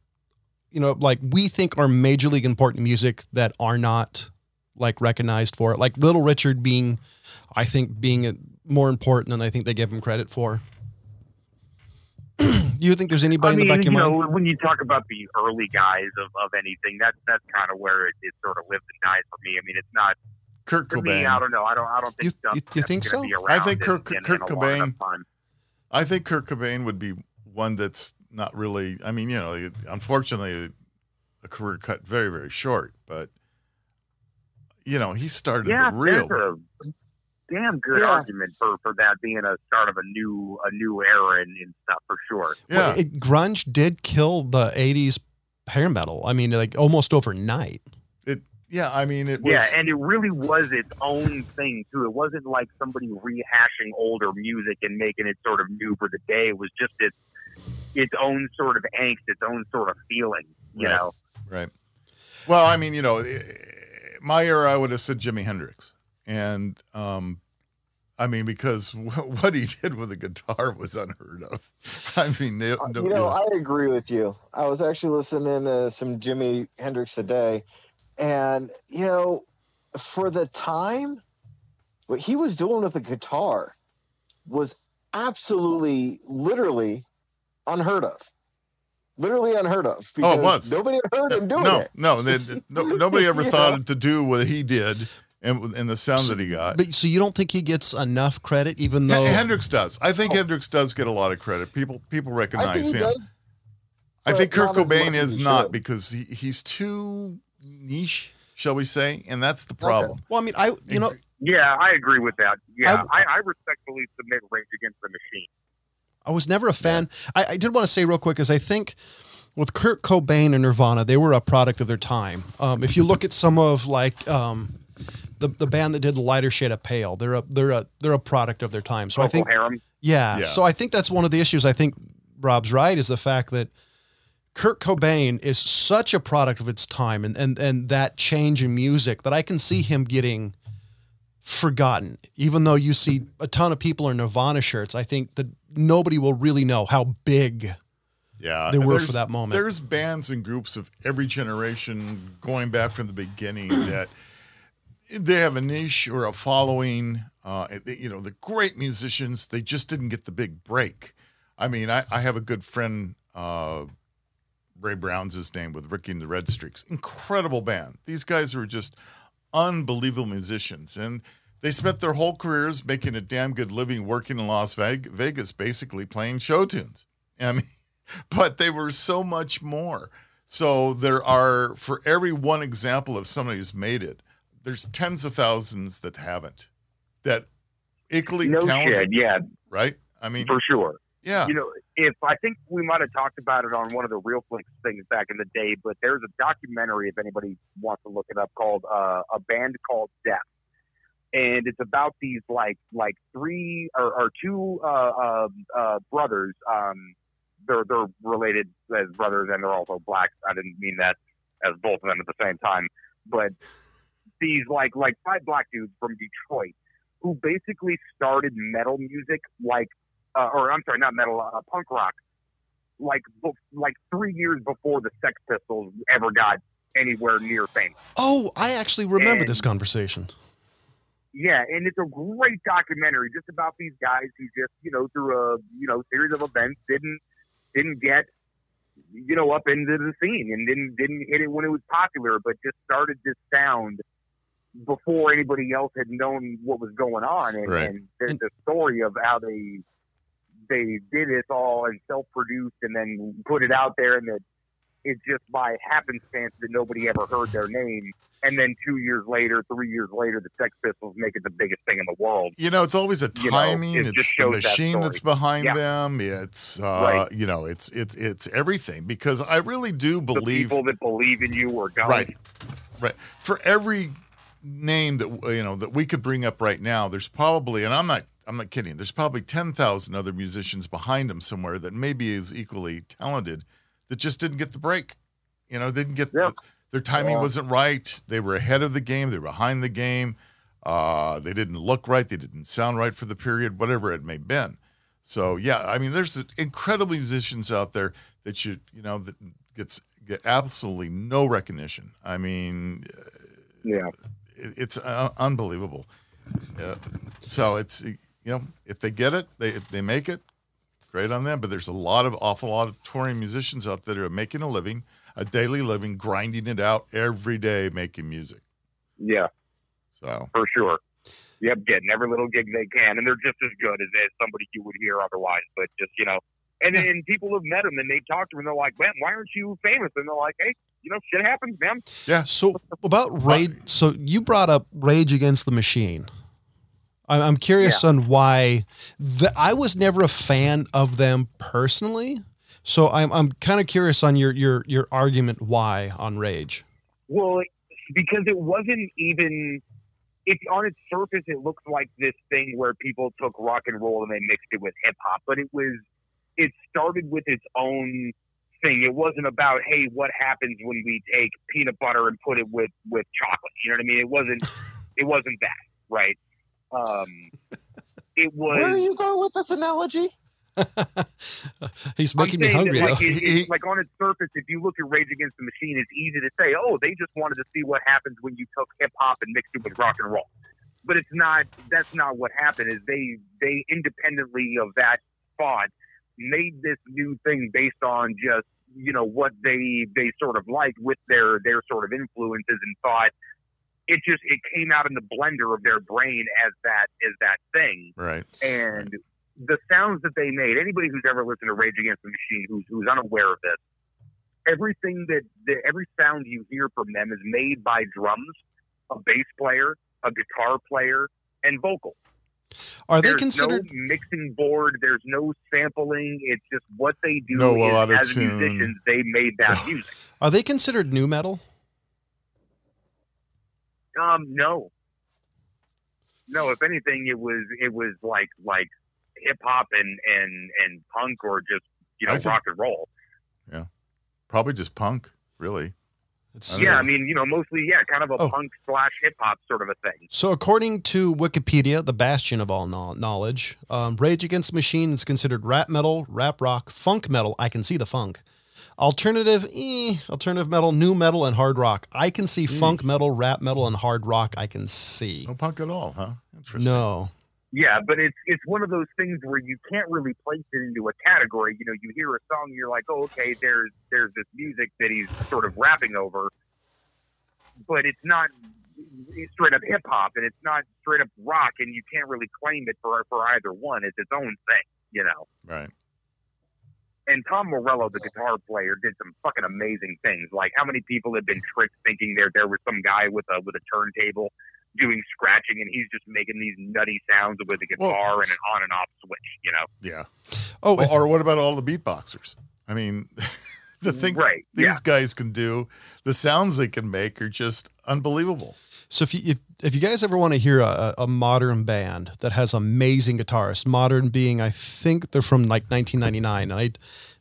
you know, like we think are major league important music that are not like recognized for it? Like Little Richard being, I think, being uh, more important than I think they give him credit for. do you think there's anybody I mean, in the back of you your know, mind? when you talk about the early guys of, of anything, that's that's kind of where it, it sort of lives and dies for me. I mean, it's not Kurt Cobain. me. I don't know. I don't. I don't think. You- Duff you- you think is so? I think in- Kurt- in- Kurt in a Cobain- I think Kurt Cobain would be one that's not really. I mean, you know, unfortunately, a career cut very very short. But you know, he started Yeah, the real. That's a damn good Yeah. argument for, for that being a start of a new a new era and, and stuff for sure. Yeah, Well, it, grunge did kill the '80s hair metal. I mean, like almost overnight. it. Yeah, I mean, it was. Yeah, and it really was its own thing too. It wasn't like somebody rehashing older music and making it sort of new for the day. It was just its its own sort of angst, its own sort of feeling. You Right. know, Right. Well, I mean, you know, eh, my era, I would have said Jimi Hendrix, and um, I mean, because what he did with the guitar was unheard of. I mean, no, no, you know, I agree with you. I was actually listening to some Jimi Hendrix today, and you know, for the time, what he was doing with the guitar was absolutely, literally unheard of. Literally unheard of. Oh, it was. Nobody heard him doing no, it. no, they- no, nobody ever thought know? to do what he did, and and the sound that he got. But so you don't think he gets enough credit, even though H- Hendrix does. I think Oh. Hendrix does get a lot of credit. People people I recognize think he him. does. I think Kurt Cobain is not should. because he, he's too niche, shall we say? And that's the problem. Well, I mean, I you know, yeah, I agree with that. Yeah, I- I, I respectfully submit Rage Against the Machine. I was never a fan. I, I did want to say real quick, is I think with Kurt Cobain and Nirvana, they were a product of their time. Um, if you look at some of like um, the the band that did the whiter shade of pale, they're a they're a they're a product of their time. So I think Harum. yeah, Yeah. So I think that's one of the issues. I think Rob's right is the fact that Kurt Cobain is such a product of its time and and and that change in music that I can see him getting forgotten. Even though you see a ton of people in Nirvana shirts, I think that nobody will really know how big Yeah, They were for that moment. There's bands and groups of every generation going back from the beginning that they have a niche or a following. Uh, you know, the great musicians, they just didn't get the big break. I mean, I, I have a good friend, uh, Ray Brown's his name, with Ricky and the Red Streaks. Incredible band. These guys were just unbelievable musicians, and they spent their whole careers making a damn good living working in Las Veg- Vegas, basically playing show tunes. I mean, but they were so much more. So there are, for every one example of somebody who's made it, there's tens of thousands that haven't. That equally No talented, shit. Yeah, right? I mean, for sure. yeah, You know, if I think we might have talked about it on one of the Real Flicks things back in the day, but there's a documentary if anybody wants to look it up called uh, a band called Death, and it's about these like like three or, or two uh, uh, uh, brothers. Um, they're they're related as brothers and they're also black. I didn't mean that as both of them at the same time. but these like like five black dudes from Detroit who basically started metal music like uh, or I'm sorry, not metal, uh, punk rock, like like three years before the Sex Pistols ever got anywhere near fame. Oh, I actually remember And- this conversation. Yeah, and it's a great documentary just about these guys who just, you know, through a you know series of events didn't didn't get you know up into the scene and didn't didn't hit it when it was popular, but just started this sound before anybody else had known what was going on. And, Right. and there's a story of how they they did this all and self produced and then put it out there, and that it's just by happenstance that nobody ever heard their name. And then two years later, three years later, the Sex Pistols make it the biggest thing in the world. You know, it's always a You know, timing. it it's the shows that machine that's behind Yeah. them. It's uh, Right. you know, it's it's it's everything because I really do The believe people that believe in you are going. right, right. For every name that you know that we could bring up right now, there's probably, and I'm not I'm not kidding. There's probably ten thousand other musicians behind them somewhere that maybe is equally talented that just didn't get the break. You know, didn't get Yeah. their timing Yeah. wasn't right. They were ahead of the game. They were behind the game. Uh, they didn't look right. They didn't sound right for the period, whatever it may have been. So yeah, I mean, there's incredible musicians out there that should, you know, that gets get absolutely no recognition. I mean, Yeah. It, it's uh, unbelievable. Uh, so it's you know, if they get it, they if they make it, great on them. But there's a lot of awful lot of touring musicians out there who are making a living, a daily living, grinding it out every day, making music. Yeah, So for sure. Yep, getting every little gig they can, and they're just as good as, as somebody you would hear otherwise. But just you know, and then people have met them and they talk to them, and they're like, "Man, why aren't you famous?" And they're like, "Hey, you know, shit happens, man." Yeah. So about Rage, so you brought up Rage Against the Machine. I- I'm curious on why. The, I was never a fan of them personally, so I'm I'm kind of curious on your your your argument why on Rage. Well, because it wasn't even. It's on its surface, it looks like this thing where people took rock and roll and they mixed it with hip hop, but it was. It started with its own thing. It wasn't about hey, what happens when we take peanut butter and put it with with chocolate. You know what I mean? It wasn't. it wasn't that, right? Um, it was. Where are you going with this analogy? He's making me hungry. Like, though. it- it's like on its surface, if you look at Rage Against the Machine, it's easy to say, "Oh, they just wanted to see what happens when you took hip hop and mixed it with rock and roll." But it's not. That's not what happened. Is they they independently of that thought made this new thing based on just you know what they they sort of liked with their their sort of influences and thought it just it came out in the blender of their brain as that as that thing right, and the sounds that they made. Anybody who's ever listened to Rage Against the Machine, who's who's unaware of this, everything that the, every sound you hear from them is made by drums, a bass player, a guitar player, and vocals. Are they There's considered? no mixing board. There's no sampling. It's just what they do. No is, as auto-tune. musicians, they made that music. Are they considered new metal? Um, no, no. If anything, it was it was like like hip hop and and and punk or just you know think- rock and roll. Yeah, probably just punk, really. It's- Yeah, I mean, you know, mostly, yeah, kind of a Oh. punk slash hip hop sort of a thing. So, according to Wikipedia, the bastion of all kno- knowledge, um, Rage Against the Machine is considered rap metal, rap rock, funk metal. I can see the funk. Alternative, eh, alternative metal, new metal, and hard rock. I can see funk metal, rap metal, and hard rock. I can see. No punk at all, huh? Interesting. No. Yeah, but it's it's one of those things where you can't really place it into a category. You know, you hear a song, you're like, oh, okay, there's there's this music that he's sort of rapping over, but it's not it's straight up hip hop and it's not straight up rock, and you can't really claim it for for either one. It's its own thing, you know. Right. and Tom Morello, the guitar player, did some fucking amazing things. Like how many people have been tricked thinking there there was some guy with a with a turntable doing scratching, and he's just making these nutty sounds with a guitar Well, and an on and off switch. You know, Yeah. Oh, if- or what about all the beatboxers? I mean, the things Right, these yeah. guys can do, the sounds they can make are just unbelievable. So if you if, if you guys ever want to hear a, a modern band that has amazing guitarists, modern being I think they're from like 1999. I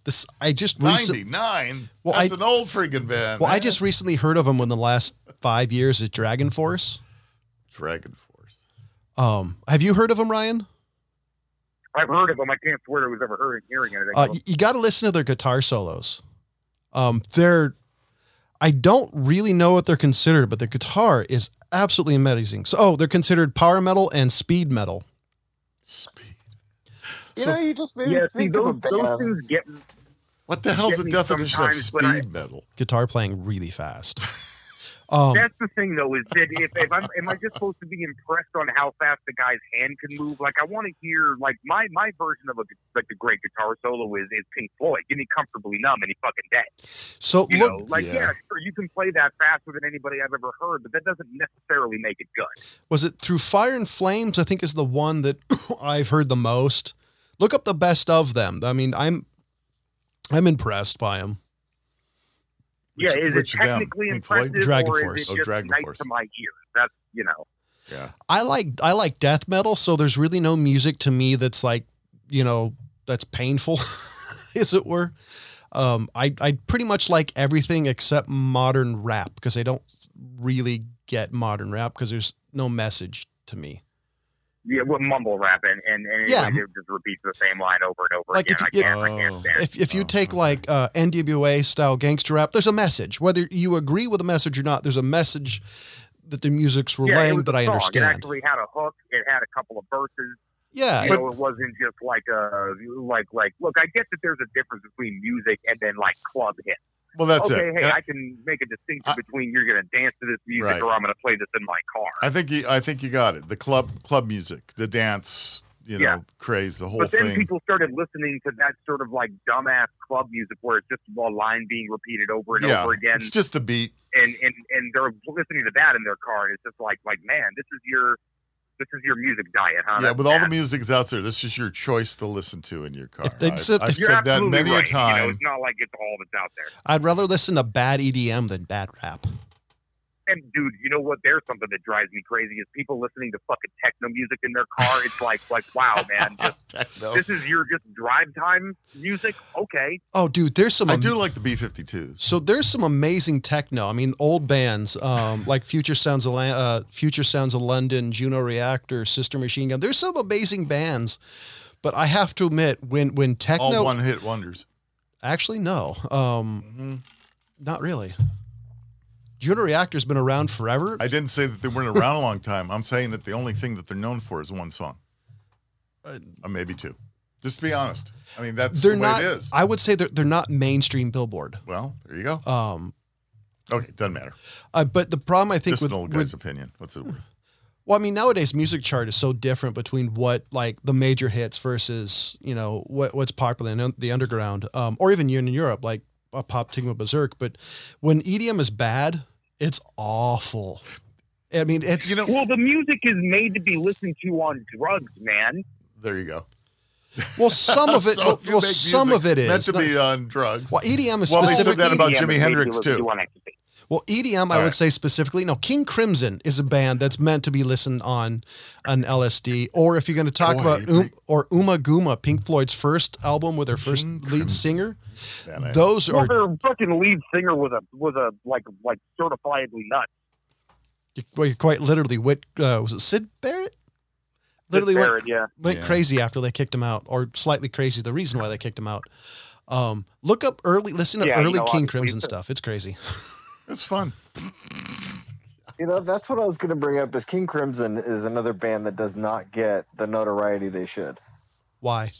this I just recently 99. Well, That's I- an old freaking band. well I just recently heard of them in the last five years is Dragon Force. Dragon Force. Um, have you heard of them, Ryan? I've heard of them. I can't swear I was ever heard, hearing anything. Uh, of 'em. y- you got to listen to their guitar solos. Um, they're, I don't really know what they're considered, but the guitar is absolutely amazing. So, oh, they're considered power metal and speed metal. Speed. You So- know, you just made yeah, me see, think those, of a those band. things get What the hell's Get the definition of sometimes, but I- speed metal? Guitar playing really fast. Um, That's the thing, though, is that if, if I'm, am I just supposed to be impressed on how fast the guy's hand can move? Like, I want to hear, like, my my version of a like a great guitar solo is is Pink Floyd. Give me comfortably numb and he fucking day. so You look, know, like, yeah. yeah. sure, you can play that faster than anybody I've ever heard, but that doesn't necessarily make it good. was it through Fire and Flames? I think is the one that I've heard the most. Look up the best of them. I mean, I'm, I'm impressed by them. Yeah, Which- is which it of them? technically impressive, Dragon or Force. is it Oh, just Dragon nice Force. to my ears? That's you know. Yeah. I like I like death metal, so there's really no music to me that's like, you know, that's painful, as it were. Um, I I pretty much like everything except modern rap because I don't really get modern rap because there's no message to me. Yeah, with mumble rap and and, and Yeah. it just repeats the same line over and over Like, again. if I you- can't, I can't stand. If if you take like uh, NWA style gangster rap, there's a message. Whether you agree with the message or not, there's a message that the music's Yeah, relaying was that I song. It understand. actually had a hook. It had a couple of verses. Yeah, You know, it wasn't just like a like like. Look, I get that there's a difference between music and then like club hits. Well, that's okay, it. hey, And I can make a distinction I- between you're going to dance to this music Right. or I'm going to play this in my car. I think you, I think you got it. The club club music, the dance, you know, Yeah. craze, the whole thing. But then thing. people started listening to that sort of like dumbass club music where it's just a line being repeated over and yeah, over again, it's just a beat. and, and and they're listening to that in their car, and it's just like like man, this is your this is your music diet, huh? yeah, That's with all the music's out there, this is your choice to listen to in your car. If they'd I've, said- I've said that many right. a time. You know, it's not like it's all that's out there. I'd rather listen to bad EDM than bad rap. And dude, you know what? There's something that drives me crazy is people listening to fucking techno music in their car. It's like like wow, man, just this is your just drive time music. Okay, Oh, dude, there's some. I am- do like the B-52s. So there's some amazing techno. I mean, old bands um, like Future Sounds of La- uh, Future Sounds of London, Juno Reactor, Sister Machine Gun. There's some amazing bands, but I have to admit, when when techno, all techno one-hit wonders. actually no, um, Mhm. not really. Juno Reactor's been around forever. I didn't say that they weren't around a long time. I'm saying that the only thing that they're known for is one song, Uh, or maybe two. Just to be honest. I mean, that's they're the way not. it is. I would say they're they're not mainstream Billboard. well, there you go. Um, Okay, doesn't matter. uh, but the problem I think Just with, an old with guy's opinion. What's it worth? Well, I mean, nowadays music chart is so different between what like the major hits versus you know what what's popular in the underground, um, or even in Europe, like a pop Tigma Berserk. But when EDM is bad, it's awful. I mean, it's You know, well, the music is made to be listened to on drugs, man. there you go. well, some of it. So well, you well, some of it is meant to not- be on drugs. well, EDM is Well, they said specifically. that about EDM Jimi is made to Hendrix, listen too. To on ecstasy. Well, EDM, I All would right. say specifically, no, King Crimson is a band that's meant to be listened on an LSD. Or if you're going to talk Boy, about um, or Ummagumma, Pink Floyd's first album with their first King lead Crimson. singer, Man, those Well, are their fucking lead singer was a was a like like certifiably nuts. well, you're quite literally. Wit, uh, was it Syd Barrett? Literally Syd went, yeah. went Yeah. crazy after they kicked him out, or slightly crazy. The reason why they kicked him out. Um, look up early, listen to Yeah, you early know, King Crimson stuff. It's crazy. it's fun. You know, that's what I was going to bring up. Is King Crimson is another band that does not get the notoriety they should. Why?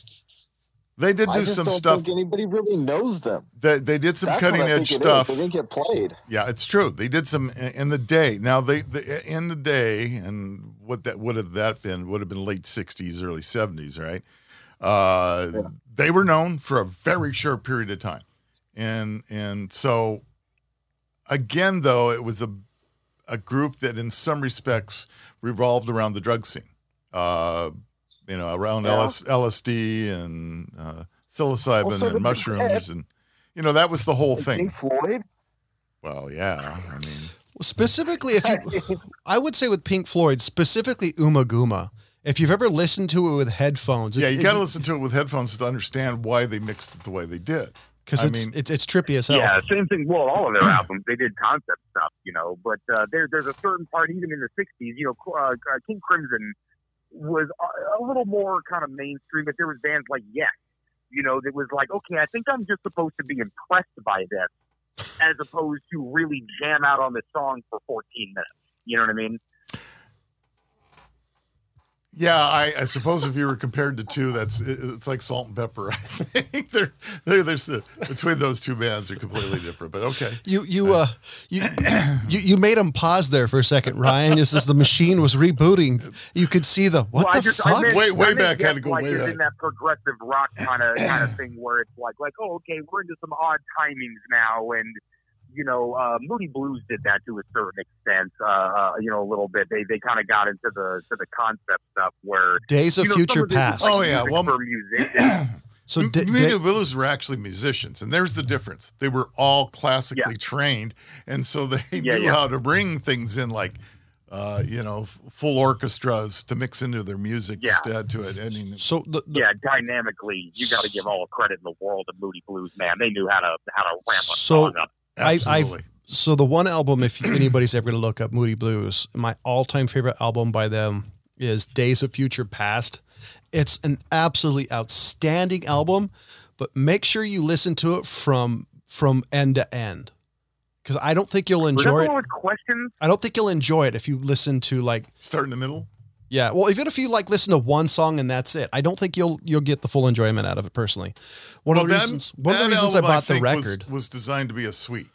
They did do some don't stuff. think anybody really knows them. They, they did some That's cutting edge think it is. stuff. They didn't get played. Yeah, it's true. They did some in the day. Now they the, in the day, and what that would have that been would have been late '60s, early '70s, right? Uh, Yeah. They were known for a very short period of time, and and so again, though, it was a a group that, in some respects, revolved around the drug scene. Uh, you know, around Yeah. LS, LSD and uh, psilocybin Well, so and did mushrooms, and you know that was the whole thing. Pink Floyd. Well, yeah. I mean, Specifically, if you, I would say with Pink Floyd, specifically Ummagumma. If you've ever listened to it with headphones, Yeah, it- you got to listen to it with headphones to understand why they mixed it the way they did. Because it's, mean- it's it's trippy as hell. Yeah, same thing. Well, all of their albums, they did concept stuff, you know. But uh, there, there's a certain part, even in the '60s, you know, uh, uh, King Crimson was a, a little more kind of mainstream. But there was bands like Yes, you know, that was like, okay, I think I'm just supposed to be impressed by this, as opposed to really jam out on the song for 14 minutes. You know what I mean? Yeah, I, I suppose if you were compared to two, that's it- it's like salt and pepper. I think they're, they're there's the, between those two bands are completely different. But okay, You you uh you, you you made him pause there for a second, Ryan. Just as the machine was rebooting, you could see the what well, the just, fuck. meant, Way- way back, Yes had to go like way is back. in that progressive rock kind of kind of thing where it's like, like, oh, okay, we're into some odd timings now, and you know, uh, Moody Blues did that to a certain extent. Uh, uh, you know, a little bit. They they kind of got into the to the concept stuff where Days of you know, Future of Past. like Oh, yeah, well- for musicians. so M- Moody da- Blues were actually musicians, and there's the difference. They were all classically trained, and so they Yeah, knew yeah. how to bring things in like. Uh, you know, f- full orchestras to mix into their music, Yeah. just to add to it. I mean, so the, the yeah, dynamically, you got to give all the credit in the world to Moody Blues, man. They knew how to how to ramp a So- song up. I- I've- so the one album, if anybody's ever gonna look up Moody Blues, my all-time favorite album by them is Days of Future Past. It's an absolutely outstanding album, but make sure you listen to it from from end to end, because I don't think you'll enjoy it. with questions? I don't think you'll enjoy it if you listen to like Start in the middle. Yeah. Well, even if you like listen to one song and that's it, I don't think you'll you'll get the full enjoyment out of it personally. One of the that- reasons one of the reasons I bought the think, was- record. was, designed to be a suite.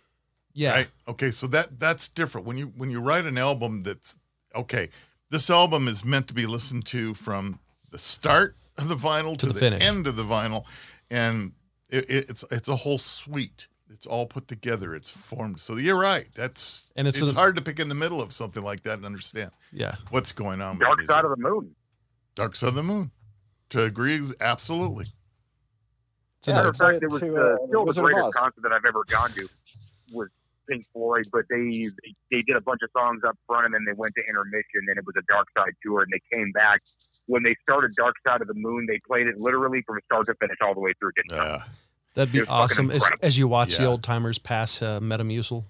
yeah. Right. Okay. So that that's different. When you when you write an album that's okay, this album is meant to be listened to from the start of the vinyl to, the the, finish. end of the vinyl, and it- it's it's a whole suite. It's all put together. It's formed. So you're right. That's And and it's it's, a- hard to pick in the middle of something like that and understand Yeah. what's going on. Dark music. Side of the Moon. Dark Side of the Moon. To agree, absolutely. It's Yeah, Matter of fact, it was to, uh, uh, still the Wizard of greatest Oz. concert that I've ever gone to was Pink Floyd, but they, they they did a bunch of songs up front and then they went to intermission and it was a Dark Side tour and they came back. When they started Dark Side of the Moon, they played it literally from start to finish all the way through. Didn't. Uh, That'd be It was fucking awesome. As, as you watch the old timers pass uh, Metamucil.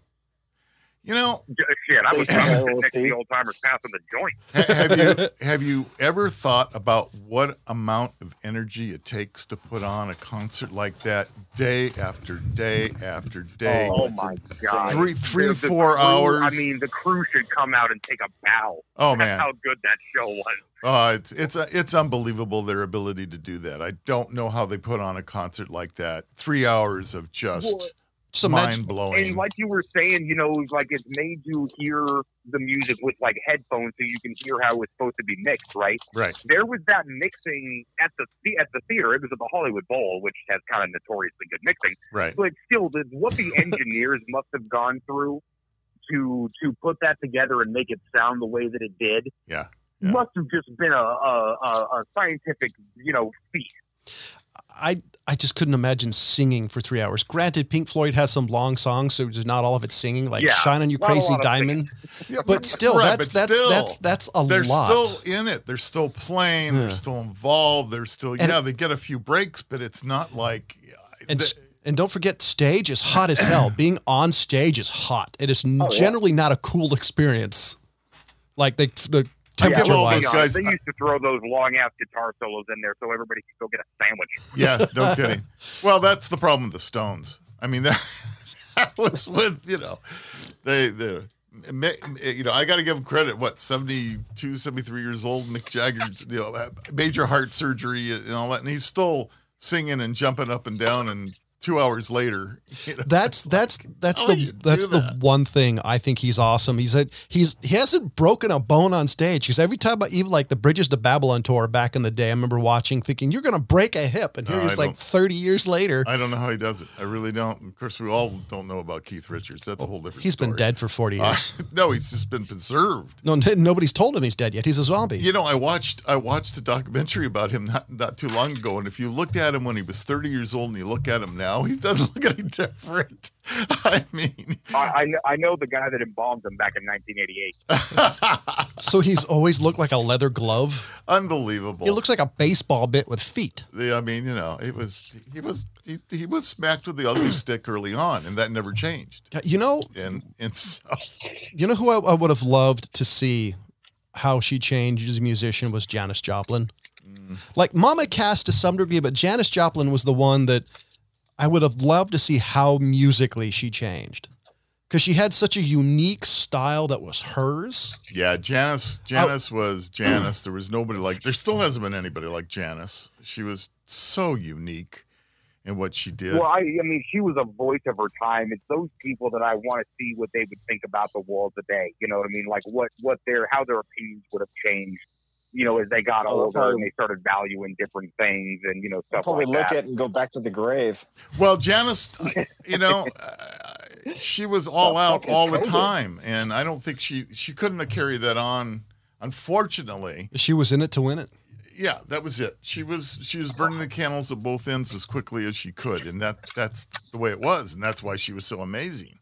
You know, Shit, I was, Thanks, I was sitting next to LSD. the old timers passing the joint. Have you have you ever thought about what amount of energy it takes to put on a concert like that day after day after day? Oh, my god, Three- three, The- the four crew- hours. I mean, the crew should come out and take a bow. Oh That's man, how good that show was. uh, it's it's uh, it's unbelievable their ability to do that. I don't know how they put on a concert like that. Three hours of just Well, Just mind blowing. And like you were saying, you know, like it's made you hear the music with like headphones, so you can hear how it's supposed to be mixed, right? Right. There was that mixing at the at the theater. It was at the Hollywood Bowl, which has kind of notoriously good mixing. Right. But still, the, what the engineers must have gone through to to put that together and make it sound the way that it did, Yeah. Yeah. must have just been a a, a, a scientific, you know, feat. I I just couldn't imagine singing for three hours. Granted, Pink Floyd has some long songs, so there's not all of it singing, like Yeah, "Shine on You Crazy Diamond." Yeah, But still, right, that's but that's still, that's that's a lot. they're still in it. They're still playing. They're still involved. They're still And- yeah. They get a few breaks, but it's not like and the- and don't forget, stage is hot as hell. Being on stage is hot. It is n- Oh, yeah. generally not a cool experience. Like they, the I give temperature all wise. those guys- they used to throw those long ass guitar solos in there so everybody could go get a sandwich. Yeah, no kidding. Well, that's the problem with the Stones. I mean, that, that was with, you know, they, they, you know, I got to give them credit. What, 72, 73 years old, Mick Jagger's, you know, major heart surgery and all that. And he's still singing and jumping up and down. And two hours later, you know, That's that's that's do you the that's the that? one thing I think he's awesome. He's a, he's he hasn't broken a bone on stage. Because every time I even like the Bridges to Babylon tour back in the day, I remember watching thinking you're gonna break a hip, and here No, he's I like 30 years later. I don't know how he does it. I really don't. Of course, we all don't know about Keith Richards. That's a whole different He's been dead for 40 Uh, years. no, he's just been preserved. no, n- nobody's told him he's dead yet. He's a zombie. You know, I watched I watched a documentary about him not not too long ago, and if you looked at him when he was 30 years old and you look at him now, now. He doesn't look any different. I mean, I, I, I know the guy that embalmed him back in 1988. So he's always looked like a leather glove. unbelievable. He looks like a baseball bit with feet. The- I mean, you know, it was he was he, he was smacked with the ugly stick early on, and that never changed. You know, And and so you know who I, I would have loved to see how she changed as a musician was Janis Joplin. Mm. Like Mama Cass to some degree, but Janis Joplin was the one that I would have loved to see how musically she changed. Because she had such a unique style that was hers. yeah, Janis oh. Janis was Janis. There was nobody like there still hasn't been anybody like Janis. She was so unique in what she did. Well, I, I mean, she was a voice of her time. It's those people that I want to see what they would think about the world today. You know what I mean? Like what what their how their opinions would have changed. You know, as they got I love older how- and they started valuing different things and you know stuff probably like look that. at and go back to the grave. Well, Janis, you know, uh, she was all The out all the COVID? time, and I don't think she she couldn't have carried that on. Unfortunately, She was in it to win it. yeah, that was it. She was she was burning the candles at both ends as quickly as she could, and that that's the way it was, and that's why she was so amazing.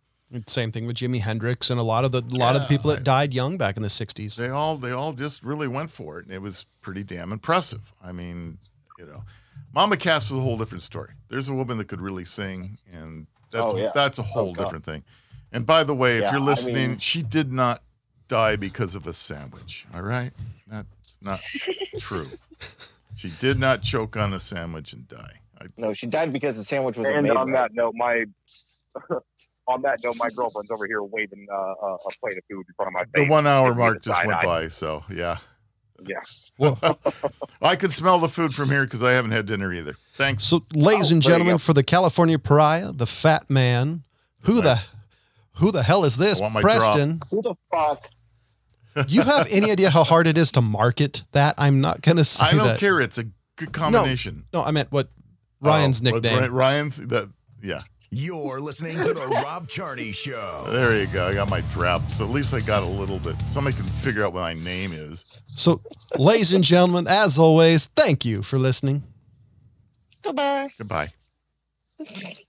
Same thing with Jimi Hendrix and a lot of the a lot of the people that I- died young back in the '60s. They all they all just really went for it, and it was pretty damn impressive. I mean, you know, Mama Cass is a whole different story. There's a woman that could really sing, and that's Oh, yeah. that's a whole Oh, different thing. And by the way, if you're I listening, mean- she did not die because of a sandwich. All right, that's not true. She did not choke on a sandwich and die. I, No, she died because the sandwich was And made on that note, my on that note, my girlfriend's over here waving uh, a, a plate of food in front of my face. the one hour mark just side went eye. by, so yeah. Yeah. Well, I could smell the food from here because I haven't had dinner either. Thanks. so ladies Oh, and gentlemen, for the California pariah, the fat man, who the who the hell is this, I want my Preston? Who the fuck? Do you have any idea how hard it is to market that? I'm not going to say I don't that. care. It's a good combination. No, I meant what Ryan's Oh, what- nickname. Ry- Ryan's that yeah. You're listening to the Rob Charney Show. There you go. I got my drop. So at least I got a little bit. Somebody can figure out what my name is. So, ladies and gentlemen, as always, thank you for listening. Goodbye. Goodbye.